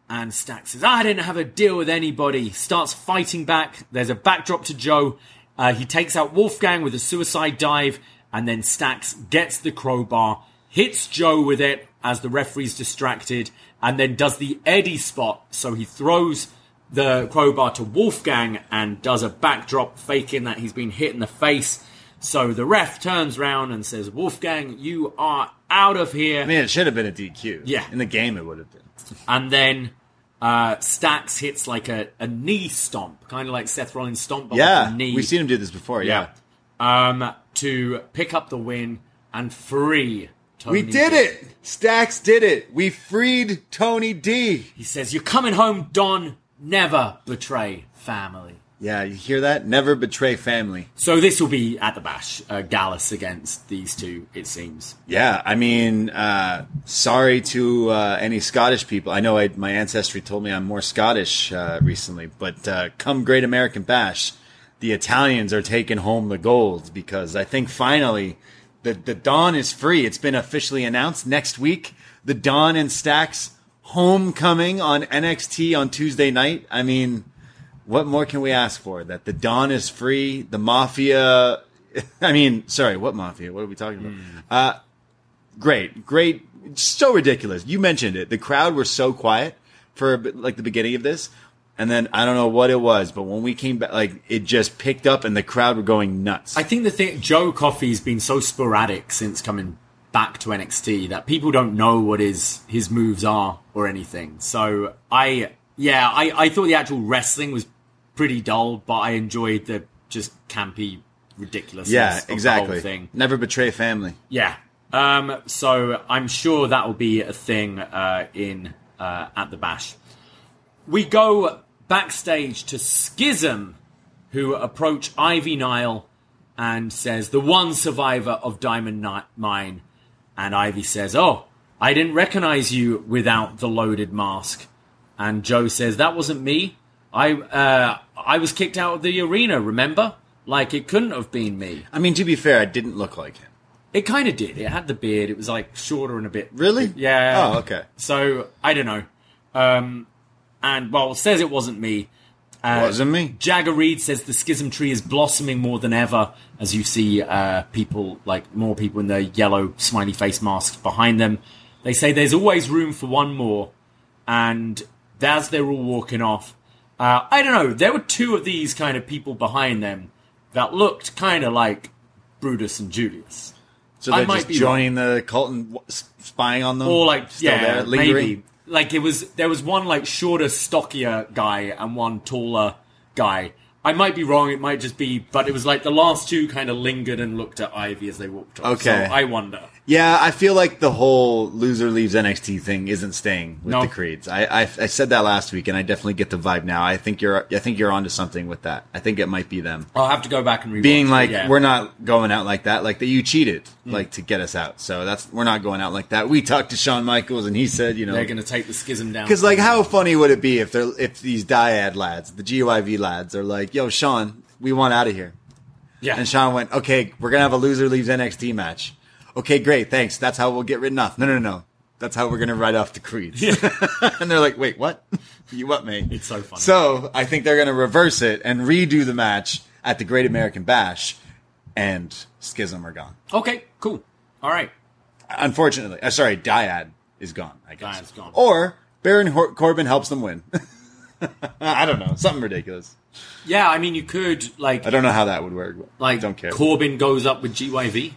And Stack says, I didn't have a deal with anybody. Starts fighting back. There's a backdrop to Joe. Uh, he takes out Wolfgang with a suicide dive. And then Stacks gets the crowbar, hits Joe with it as the referee's distracted, and then does the Eddie spot. So he throws the crowbar to Wolfgang and does a backdrop, faking that he's been hit in the face. So the ref turns round and says, Wolfgang, you are out of here. I mean, it should have been a DQ. Yeah. In the game, it would have been. And then uh, Stacks hits like a, a knee stomp, kind of like Seth Rollins stomp, but Yeah. knee. We've seen him do this before. Yeah. Um, to pick up the win and free Tony. We did D. it. Stacks did it. We freed Tony D. He says, "You're coming home, Don. Never betray family." Yeah, you hear that? Never betray family. So this will be at the bash, uh, Gallus against these two. It seems. Yeah, I mean, uh, sorry to uh, any Scottish people. I know I, my ancestry told me I'm more Scottish uh, recently, but uh, come Great American Bash, the Italians are taking home the gold because I think finally the the Don is free. It's been officially announced next week. The Don and Stacks homecoming on NXT on Tuesday night. I mean, what more can we ask for? That the Don is free. The Mafia. I mean, sorry, what Mafia? What are we talking about? Uh, great, great, so ridiculous. You mentioned it. The crowd were so quiet for like the beginning of this, and then I don't know what it was, but when we came back, like it just picked up, and the crowd were going nuts. I think the thing Joe Coffey's been so sporadic since coming back to NXT that people don't know what his his moves are or anything. So I yeah, I, I thought the actual wrestling was pretty dull, but I enjoyed the just campy ridiculousness yeah, of the exactly. whole thing. Never betray family. Yeah. Um, so I'm sure that will be a thing uh, in uh, at the bash. We go backstage to Schism, who approach Ivy Nile and says, "The one survivor of Diamond Ni- Mine." And Ivy says, "Oh, I didn't recognize you without the loaded mask." And Joe says, "That wasn't me. I uh, I was kicked out of the arena. Remember? Like it couldn't have been me." I mean, to be fair, I didn't look like him. It kind of did. It had the beard. It was like shorter and a bit. Really? Yeah. Oh, okay. So I don't know. Um, and well, says it wasn't me. Uh, Wasn't me. Jagger Reed says the schism tree is blossoming more than ever as you see uh, people, like more people in the yellow smiley face masks behind them. They say there's always room for one more. And as they're all walking off, uh, I don't know, there were two of these kind of people behind them that looked kind of like Brutus and Julius. So they're might just be joining the cult and spying on them, Or like, Still yeah, there, lingering? maybe. Like it was, there was one like shorter, stockier guy and one taller guy. I might be wrong. It might just be, but it was like the last two kind of lingered and looked at Ivy as they walked off. Okay. So I wonder. Yeah, I feel like the whole loser leaves NXT thing isn't staying with No. the creeds. I, I I said that last week, and I definitely get the vibe now. I think you're I think you're onto something with that. I think it might be them I'll have to go back and rewatch. being like yeah. we're not going out like that. Like that you cheated, mm. like to get us out. So that's we're not going out like that. We talked to Shawn Michaels, and he said, you know, they're going to take the schism down. Because like, how funny would it be if they're if these dyad lads, the GYV lads, are like, "Yo, Shawn, we want out of here," yeah, and Shawn went, "Okay, we're gonna have a loser leaves NXT match." Okay, great, thanks. That's how we'll get written off. No, no, no, no. that's how we're gonna write off the creeds. and they're like, "Wait, what? you what, mate?" It's so funny. So I think they're gonna reverse it and redo the match at the Great American Bash, and Schism are gone. okay, cool. All right. Unfortunately, uh, sorry, Dyad is gone. I guess. Dyad's gone. Or Baron Hor- Corbin helps them win. I don't know, something ridiculous. Yeah, I mean, you could like I don't know how that would work. But like don't care. Corbin goes up with GYV.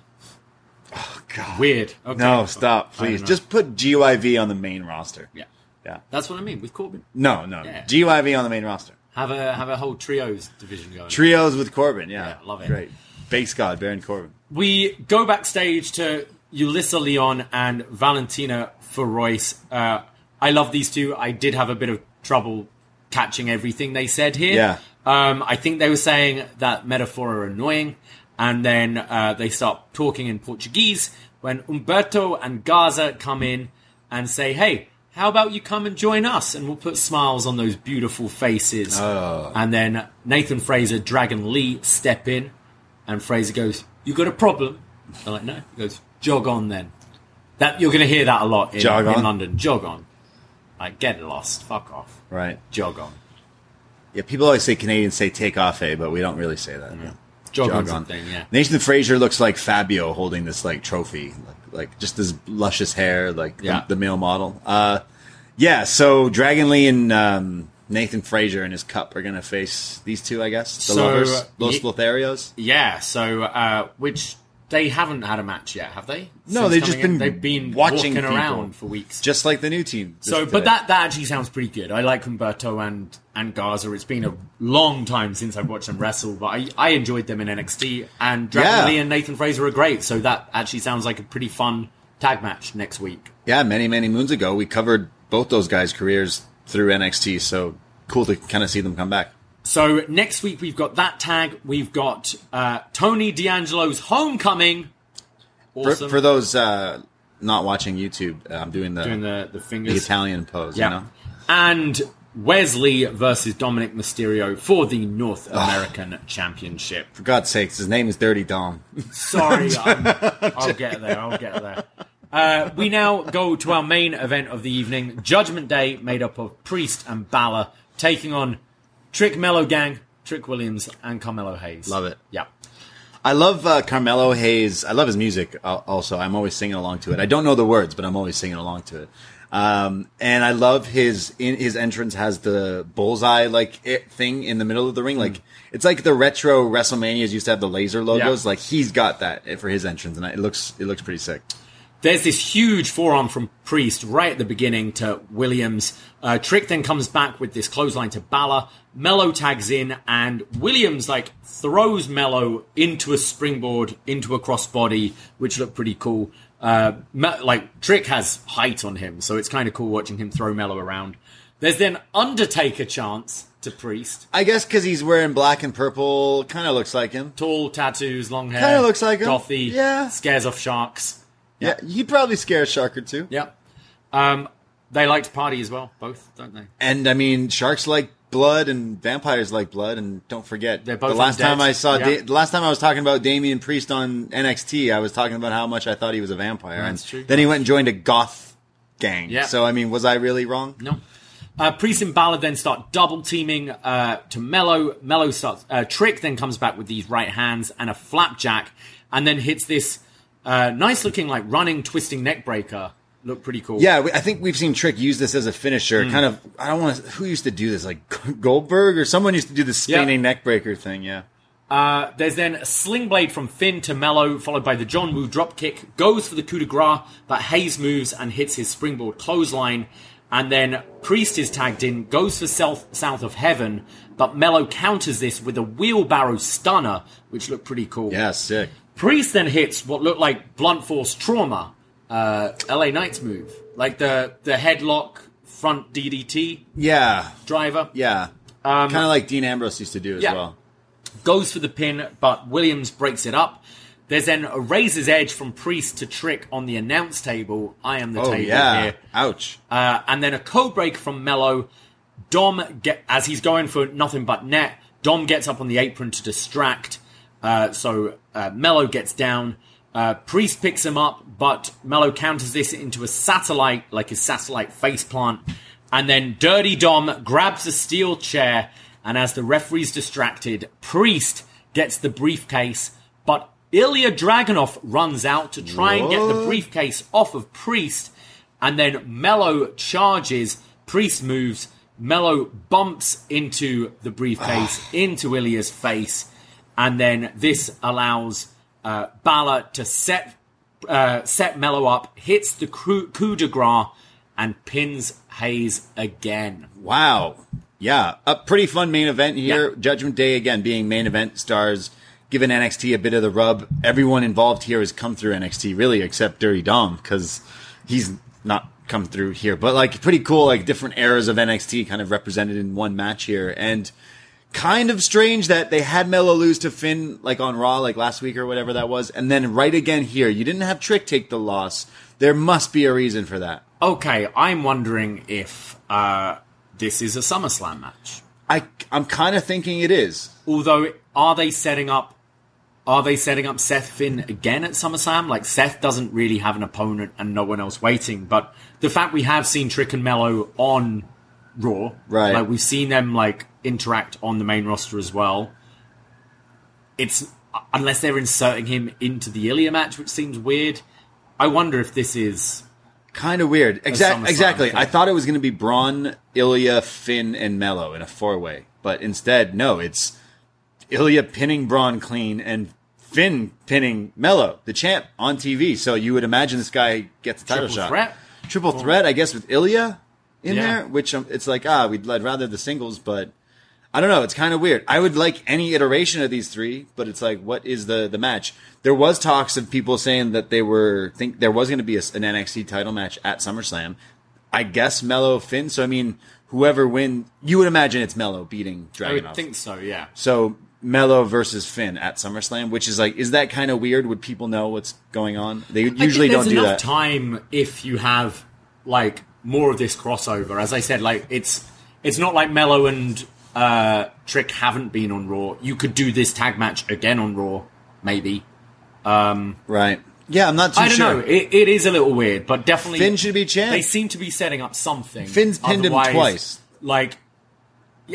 God. Weird. Okay. No, stop, please. Just put GYV on the main roster. yeah. Yeah. That's what I mean with Corbin. No, no. Yeah. GYV on the main roster. Have a have a whole trios division going. Trios with Corbin. Yeah, Yeah, love it. Great. Base God, Baron Corbin. we go backstage to Yulisa Leon and Valentina Feroz. Uh, I love these two. I did have a bit of trouble catching everything they said here. Yeah. Um, I think they were saying that Meta-Four are annoying, and then uh, they start talking in Portuguese when Humberto and Garza come in and say, "Hey." How about you come and join us, and we'll put smiles on those beautiful faces. And then Nathan Frazer, Dragon Lee step in, and Frazer goes, "You got a problem?" I'm like, "No." He goes, "Jog on then." That you're going to hear that a lot in, Jog in on? London. Jog on. Like, get lost. Fuck off. Right. Jog on. Yeah, people always say Canadians say take off, eh, but we don't really say that. Jog, Jog on's on. thing. Yeah. Nathan Frazer looks like Fabio holding this like trophy, like, like just this luscious hair, like Yeah. the, the male model. Uh, yeah. So Dragon Lee and um, Nathan Frazer and his cup are gonna face these two, I guess. The So, lovers, Los ye- Lotharios. Yeah. So, uh, which they haven't had a match yet, have they? No, Since they've just coming in? been they've been watching walking people. around for weeks. just like the new team. So, today. but that that actually sounds pretty good. I like Humberto and and Garza. It's been a long time since I've watched them wrestle, but I, I enjoyed them in NXT. And Dragon Yeah. Lee and Nathan Frazer are great. So that actually sounds like a pretty fun tag match next week. yeah, many many moons ago, we covered both those guys' careers through NXT. So cool to kind of see them come back. So next week we've got that tag. We've got uh, Tony D'Angelo's homecoming. For, Awesome. for those uh, not watching YouTube, uh, I'm doing the doing the the the fingers. Italian pose. Yeah. You know? And Wes Lee versus Dominic Mysterio for the North American Championship. For God's sakes, his name is Dirty Dom. Sorry, I'm, I'll get there. I'll get there. Uh, we now go to our main event of the evening Judgment Day, made up of Priest and Balor, taking on Trick Melo Gang, Trick Williams, and Carmelo Hayes. Love it. Yeah. I love uh, Carmelo Hayes. I love his music. al- Also, I'm always singing along to it. I don't know the words, but I'm always singing along to it. Um, and I love his in his entrance has the bullseye like it thing in the middle of the ring. Like it's like the retro WrestleManias used to have the laser logos. Yeah. Like he's got that for his entrance, and it looks it looks pretty sick. There's this huge forearm from Priest right at the beginning to Williams. Uh, Trick then comes back with this clothesline to Balor. Melo tags in, and Williams like throws Melo into a springboard, into a crossbody, which looked pretty cool. Uh, Me- like Trick has height on him, so it's kind of cool watching him throw Melo around. There's then Undertaker chance to Priest. I guess because he's wearing black and purple, kind of looks like him. Tall tattoos, long hair. Kinda looks like him. Gothy. Yeah. Scares off sharks. Yeah, he'd probably scare a shark or two. Yep. Um, they like to party as well, both, don't they? And I mean, sharks like blood, and vampires like blood. And don't forget, They're both the last undead. time I saw, Yeah. da- the last time I was talking about Damian Priest on NXT, I was talking about how much I thought he was a vampire. That's and true. Then he went and joined a goth gang. Yeah. So I mean, was I really wrong? No. Uh, Priest and Balor then start double teaming uh, to Melo. Melo starts. Uh, Trick then comes back with these right hands and a flapjack, and then hits this uh, nice looking like running twisting neck breaker. Look pretty cool. Yeah, I think we've seen Trick use this as a finisher. Hmm. Kind of. I don't want to. Who used to do this? Like Goldberg or someone used to do the spinning neck breaker thing. Yeah. Uh, there's then a sling blade from Finn to Melo, followed by the John Woo drop kick. Goes for the coup de grace, but Hayes moves and hits his springboard clothesline. And then Priest is tagged in, goes for south, south of heaven, but Melo counters this with a wheelbarrow stunner, which looked pretty cool. Yeah. Sick. Priest then hits what looked like blunt force trauma, uh, LA Knight's move, like the the headlock front DDT Yeah, driver. yeah. kind of like Dean Ambrose used to do as Um, yeah. well. goes for the pin, but Williams breaks it up. There's then a razor's edge from Priest to Trick on the announce table. I am the Oh table yeah, here. ouch. Uh, and then a code break from Melo. Dom, get, as he's going for nothing but net, Dom gets up on the apron to distract. Uh, so uh, Melo gets down. Uh, Priest picks him up, but Melo counters this into a satellite, like his satellite face plant. And then Dirty Dom grabs a steel chair, and as the referee's distracted, Priest gets the briefcase, but Ilja Dragunov runs out to try and get the briefcase off of Priest, and then Melo charges, Priest moves, Melo bumps into the briefcase, into Ilja's face, and then this allows uh, Balor to set uh, set Melo up, hits the coup, coup de grace, and pins Hayes again. Wow. Yeah, a pretty fun main event here. Yeah. Judgment Day again being main event stars, giving NXT a bit of the rub. Everyone involved here has come through NXT, really, except Dirty Dom because he's not come through here. But like, pretty cool, like different eras of NXT kind of represented in one match here, and kind of strange that they had Melo lose to Finn like on Raw like last week or whatever that was, and then right again here, you didn't have Trick take the loss. There must be a reason for that. Okay, I'm wondering if uh, this is a SummerSlam match. I I'm kind of thinking it is. Although, are they setting up? Are they setting up Seth Finn again at SummerSlam? Like Seth doesn't really have an opponent and no one else waiting. But the fact we have seen Trick and Melo on Raw, Right. Like we've seen them like interact on the main roster as well. It's unless they're inserting him into the Ilja match, which seems weird. I wonder if this is Kind of weird. Exactly. Exactly. I thought it was going to be Bron, Ilja, Finn, and Melo in a four way, but instead, no. It's Ilja pinning Bron clean and Finn pinning Melo, the champ, on TV. So you would imagine this guy gets a title Triple shot. threat? Triple threat, I guess, with Ilja in Yeah. there. Which um, it's like ah, we'd I'd rather the singles, but I don't know. It's kind of weird. I would like any iteration of these three, but it's like, what is the the match? There was talks of people saying that they were think there was going to be a, an NXT title match at SummerSlam. I guess Melo Finn. So I mean, whoever win, you would imagine it's Melo beating Dragon. I would think so. Yeah. so Melo versus Finn at SummerSlam, which is like, is that kind of weird? Would people know what's going on? They usually don't do enough that. time if you have like more of this crossover. As I said, like it's it's not like Melo and uh, Trick haven't been on Raw. You could do this tag match again on Raw, maybe. Um, Right. Yeah, I'm not too I don't sure. know. It, it is a little weird, but definitely Finn should be champ. They seem to be setting up something. Finn's pinned him twice. Like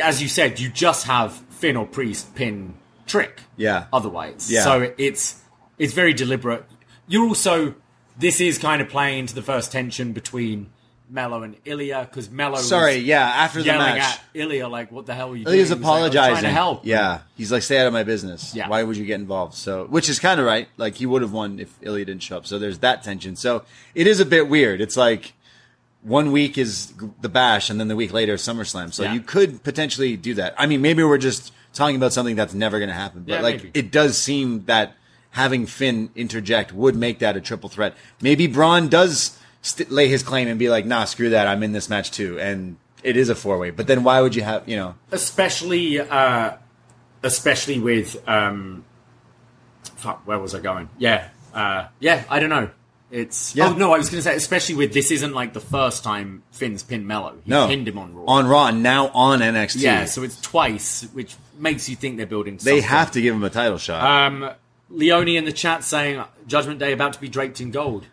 as you said, you just have Finn or Priest pin Trick. Yeah. Otherwise, Yeah. So it's it's very deliberate. You're also this is kind of playing into the first tension between Melo and Ilja because Melo Sorry, yeah, after the yelling match. at Ilja like, "What the hell are you Ilja's doing?" He's like, "I was apologizing. trying to help. Yeah, he's like, "Stay out of my business. Yeah. Why would you get involved?" So, which is kind of right. Like he would have won if Ilja didn't show up. So there's that tension. So it is a bit weird. It's like one week is the Bash, and then the week later is SummerSlam. So Yeah. you could potentially do that. I mean, maybe we're just talking about something that's never going to happen. But Yeah, like, maybe. it does seem that having Finn interject would make that a triple threat. Maybe Braun does st- lay his claim and be like, "Nah, screw that. I'm in this match too." And it is a four way. But then why would you have you know? especially uh, especially with um, fuck, where was I going? Yeah, uh, yeah, I don't know. It's Yeah. oh no, I was going to say especially with this isn't like the first time Finn's pinned Melo. He No, pinned him on Raw. on Raw, and now on NXT. yeah, so it's twice, which makes you think they're building. Something. they have to give him a title shot. Um, Leone in the chat saying Judgment Day about to be draped in gold.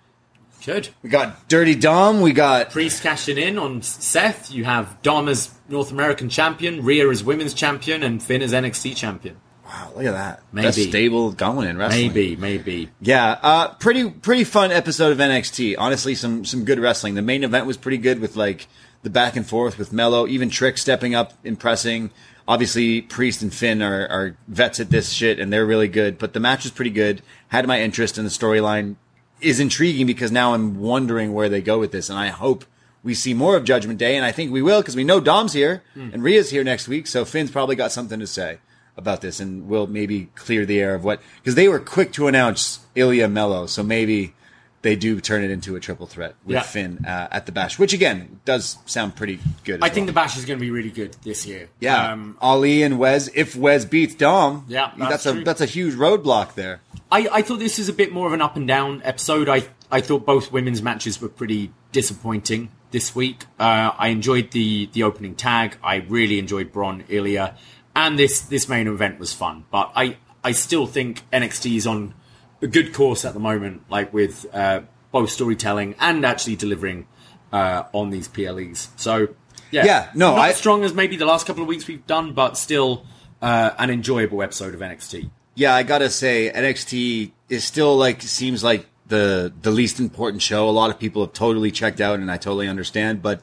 Good. we got Dirty Dom. We got Priest cashing in on Seth. You have Dom as North American champion, Rhea as women's champion, and Finn as NXT champion. wow, look at that. Maybe. Stable going in wrestling. Maybe, maybe. Yeah, uh, pretty pretty fun episode of NXT. Honestly, some some good wrestling. The main event was pretty good with like the back and forth with Melo, even Trick stepping up, impressing. Obviously, Priest and Finn are, are vets at this shit, and they're really good. But the match was pretty good. Had my interest, in the storyline is intriguing because now I'm wondering where they go with this, and I hope we see more of Judgment Day, and I think we will because we know Dom's here hmm. and Rhea's here next week, so Finn's probably got something to say about this, and we'll maybe clear the air of what because they were quick to announce Ilja Melo, so maybe they do turn it into a triple threat with Yeah. Finn uh, at the Bash, which again does sound pretty good. I think the Bash is going to be really good this year. yeah, Um, Ali and Wes. If Wes beats Dom, Yeah, that's, that's a that's a huge roadblock there. I, I thought this was a bit more of an up and down episode. I I thought both women's matches were pretty disappointing this week. Uh, I enjoyed the the opening tag. I really enjoyed Bron Ilja, and this this main event was fun. But I I still think NXT is on a good course at the moment, like with uh, both storytelling and actually delivering uh, on these PLEs. So yeah, Yeah, no, not I- as strong as maybe the last couple of weeks we've done, but still uh, an enjoyable episode of NXT. Yeah, I gotta say NXT is still like seems like the the least important show. A lot of people have totally checked out, and I totally understand. But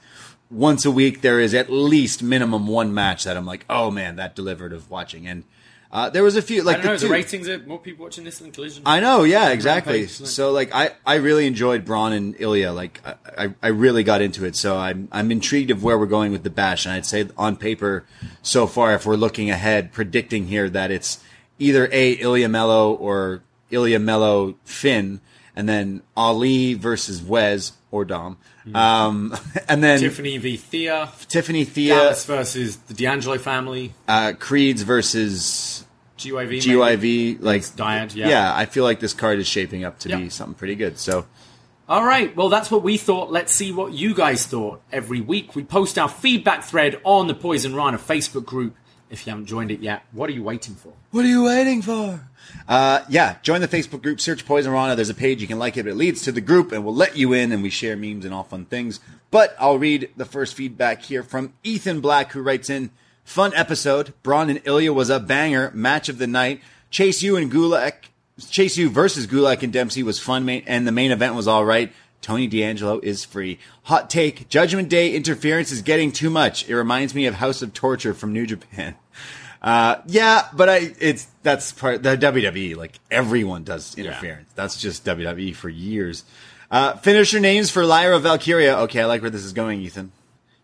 once a week, there is at least minimum one match that I'm like, oh man, that delivered of watching. And uh, there was a few I like don't know. the The two- ratings are more people watching this than Collision. I know, yeah, exactly. So like I, I really enjoyed Bron and Ilja. Like I, I, I really got into it. So I'm I'm intrigued of where we're going with the bash. And I'd say on paper so far, if we're looking ahead, predicting here that it's either A Ilja Melo or Ilja Melo Finn, and then Ali versus Wes or Dom. Um, and then Tiffany v Thea. Tiffany Thea, Gallus versus the D'Angelo family. uh, Creeds versus GYV. maybe? GYV. Like Dyad, yeah. yeah, I feel like this card is shaping up to be something pretty good. So. All right. Well, that's what we thought. Let's see what you guys thought. Every week we post our feedback thread on the Poisonrana Facebook group. If you haven't joined it yet, what are you waiting for? What are you waiting for? Uh, yeah, join the Facebook group, search Poisonrana. There's a page, you can like it, but it leads to the group, and we'll let you in, and we share memes and all fun things. But I'll read the first feedback here from Ethan Black, who writes in Fun episode. Bron and Ilja was a banger. Match of the night. Chase U and Gulak. Chase U versus Gulak and Dempsey was fun, and the main event was all right. Tony D'Angelo is free. Hot take. Judgment Day interference is getting too much. It reminds me of House of Torture from New Japan. Uh, yeah, but I, it's, that's part, the WWE, like everyone does interference. That's just WWE for years. Uh, finisher names for Lyra Valkyria. Okay, I like where this is going, Ethan.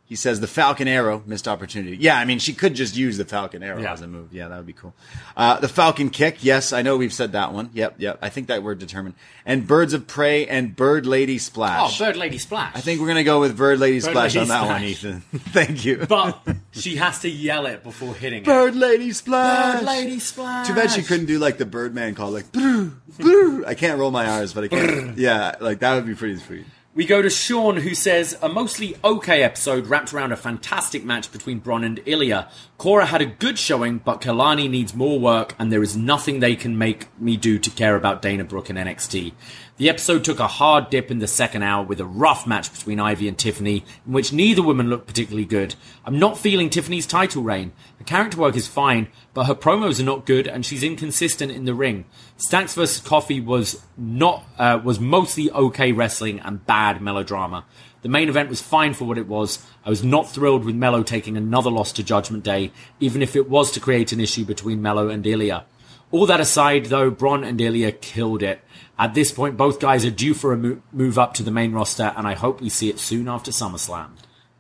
He says the Falcon Arrow, missed opportunity. Yeah, I mean, she could just use the Falcon Arrow Yeah. as a move. Yeah, that would be cool. Uh, the Falcon Kick. Yes, I know we've said that one. Yep, yep. I think that we're determined. And Birds of Prey and Bird Lady Splash. Oh, Bird Lady Splash. I think we're going to go with Bird Lady Bird Splash Lady on that Splash. one, Ethan. Thank you. But she has to yell it before hitting it. Bird Lady Splash. Bird Lady Splash. Too bad she couldn't do like the Birdman call, like brr, brr. I can't roll my R's, but I can. yeah, like that would be pretty sweet. We go to Sean, who says a mostly okay episode wrapped around a fantastic match between Bron and Ilja. Cora had a good showing, but Kelani needs more work, and there is nothing they can make me do to care about Dana Brooke and NXT. The episode took a hard dip in the second hour with a rough match between Ivy and Tiffany, in which neither woman looked particularly good. I'm not feeling Tiffany's title reign. Character work is fine, but her promos are not good, and she's inconsistent in the ring. Stacks vs. Coffey was not uh, was mostly okay wrestling and bad melodrama. The main event was fine for what it was. I was not thrilled with Melo taking another loss to Judgment Day, even if it was to create an issue between Melo and Ilja. All that aside, though, Bron and Ilja killed it. At this point, both guys are due for a mo- move up to the main roster, and I hope we see it soon after SummerSlam.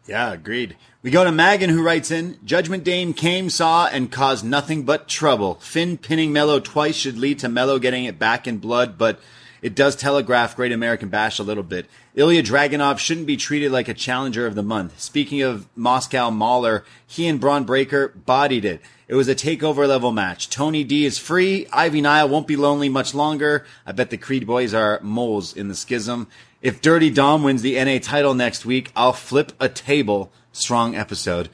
Yeah, agreed. We go to Magan, who writes in Judgment Dame came, saw, and caused nothing but trouble. Finn pinning Melo twice should lead to Melo getting it back in blood, but it does telegraph Great American Bash a little bit. Ilja Dragunov shouldn't be treated like a challenger of the month. Speaking of Moscow Mauler, he and Bron Breakker bodied it. It was a takeover level match. Tony D is free. Ivy Nile won't be lonely much longer. I bet the Creed boys are moles in the schism. If Dirty Dom wins the NA title next week, I'll flip a table. Strong episode.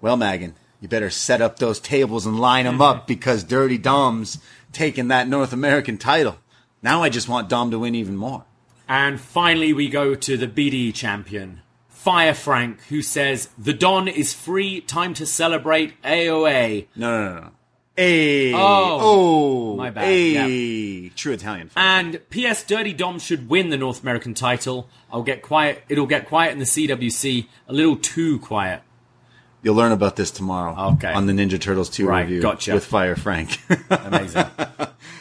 Well, Magan, you better set up those tables and line them up mm-hmm. because Dirty Dom's taking that North American title. Now I just want Dom to win even more. And finally, we go to the BDE champion, Fire Frank, who says, The Don is free, time to celebrate AOA. No, no, no, no. Hey. Oh. Oh. My bad, Hey. True Italian. And P.S. Dirty Dom should win the North American title. I'll get quiet. It'll get quiet in the CWC. A little too quiet. You'll learn about this tomorrow. Okay. On the Ninja Turtles 2 Right, review gotcha. with Fire Frank. Amazing.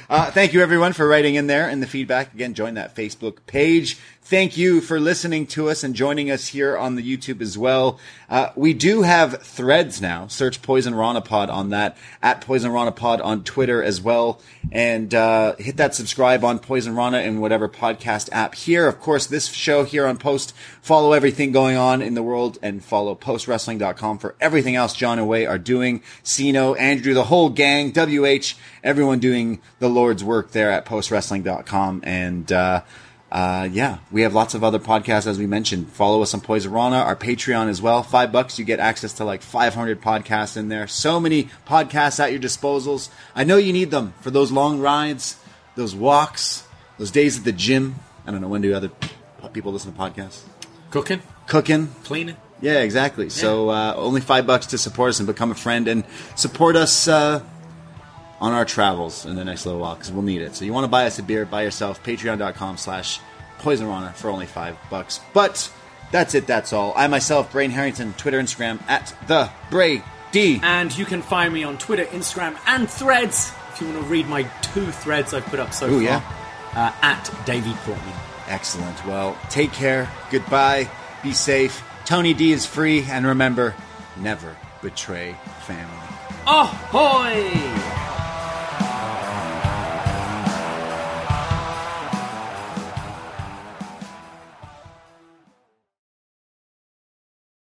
Uh, thank you everyone for writing in there and the feedback. Again, join that Facebook page. Thank you for listening to us and joining us here on the YouTube as well. Uh, we do have threads now. Search Poisonrana Pod on that at Poisonrana Pod on Twitter as well, and uh, hit that subscribe on Poisonrana in whatever podcast app here. Of course, this show here on Post. Follow everything going on in the world and follow postwrestling.com for everything else John and Wai are doing. Siino, Andrew, the whole gang, WH, everyone doing the Lord's work there at postwrestling.com and. Uh, uh, yeah, we have lots of other podcasts as we mentioned. Follow us on Poisonrana, our Patreon as well. Five bucks, you get access to like 500 podcasts in there. So many podcasts at your disposals. I know you need them for those long rides, those walks, those days at the gym. I don't know when do other people listen to podcasts? Cooking, Cooking. cleaning. Yeah, exactly. So uh, only five bucks to support us and become a friend and support us uh, on our travels in the next little while because we'll need it. So you want to buy us a beer, buy yourself. Patreon.com slash Poisonrana for only five bucks. But that's it. That's all. I myself, Brain Herrington, Twitter, Instagram at the Bray D. And you can find me on Twitter, Instagram, and Threads if you want to read my two threads I've put up so Ooh, far. yeah. Uh, at Davie Portman. Excellent. Well, take care. Goodbye. Be safe. Tony D is free, and remember, never betray family. Ahoy!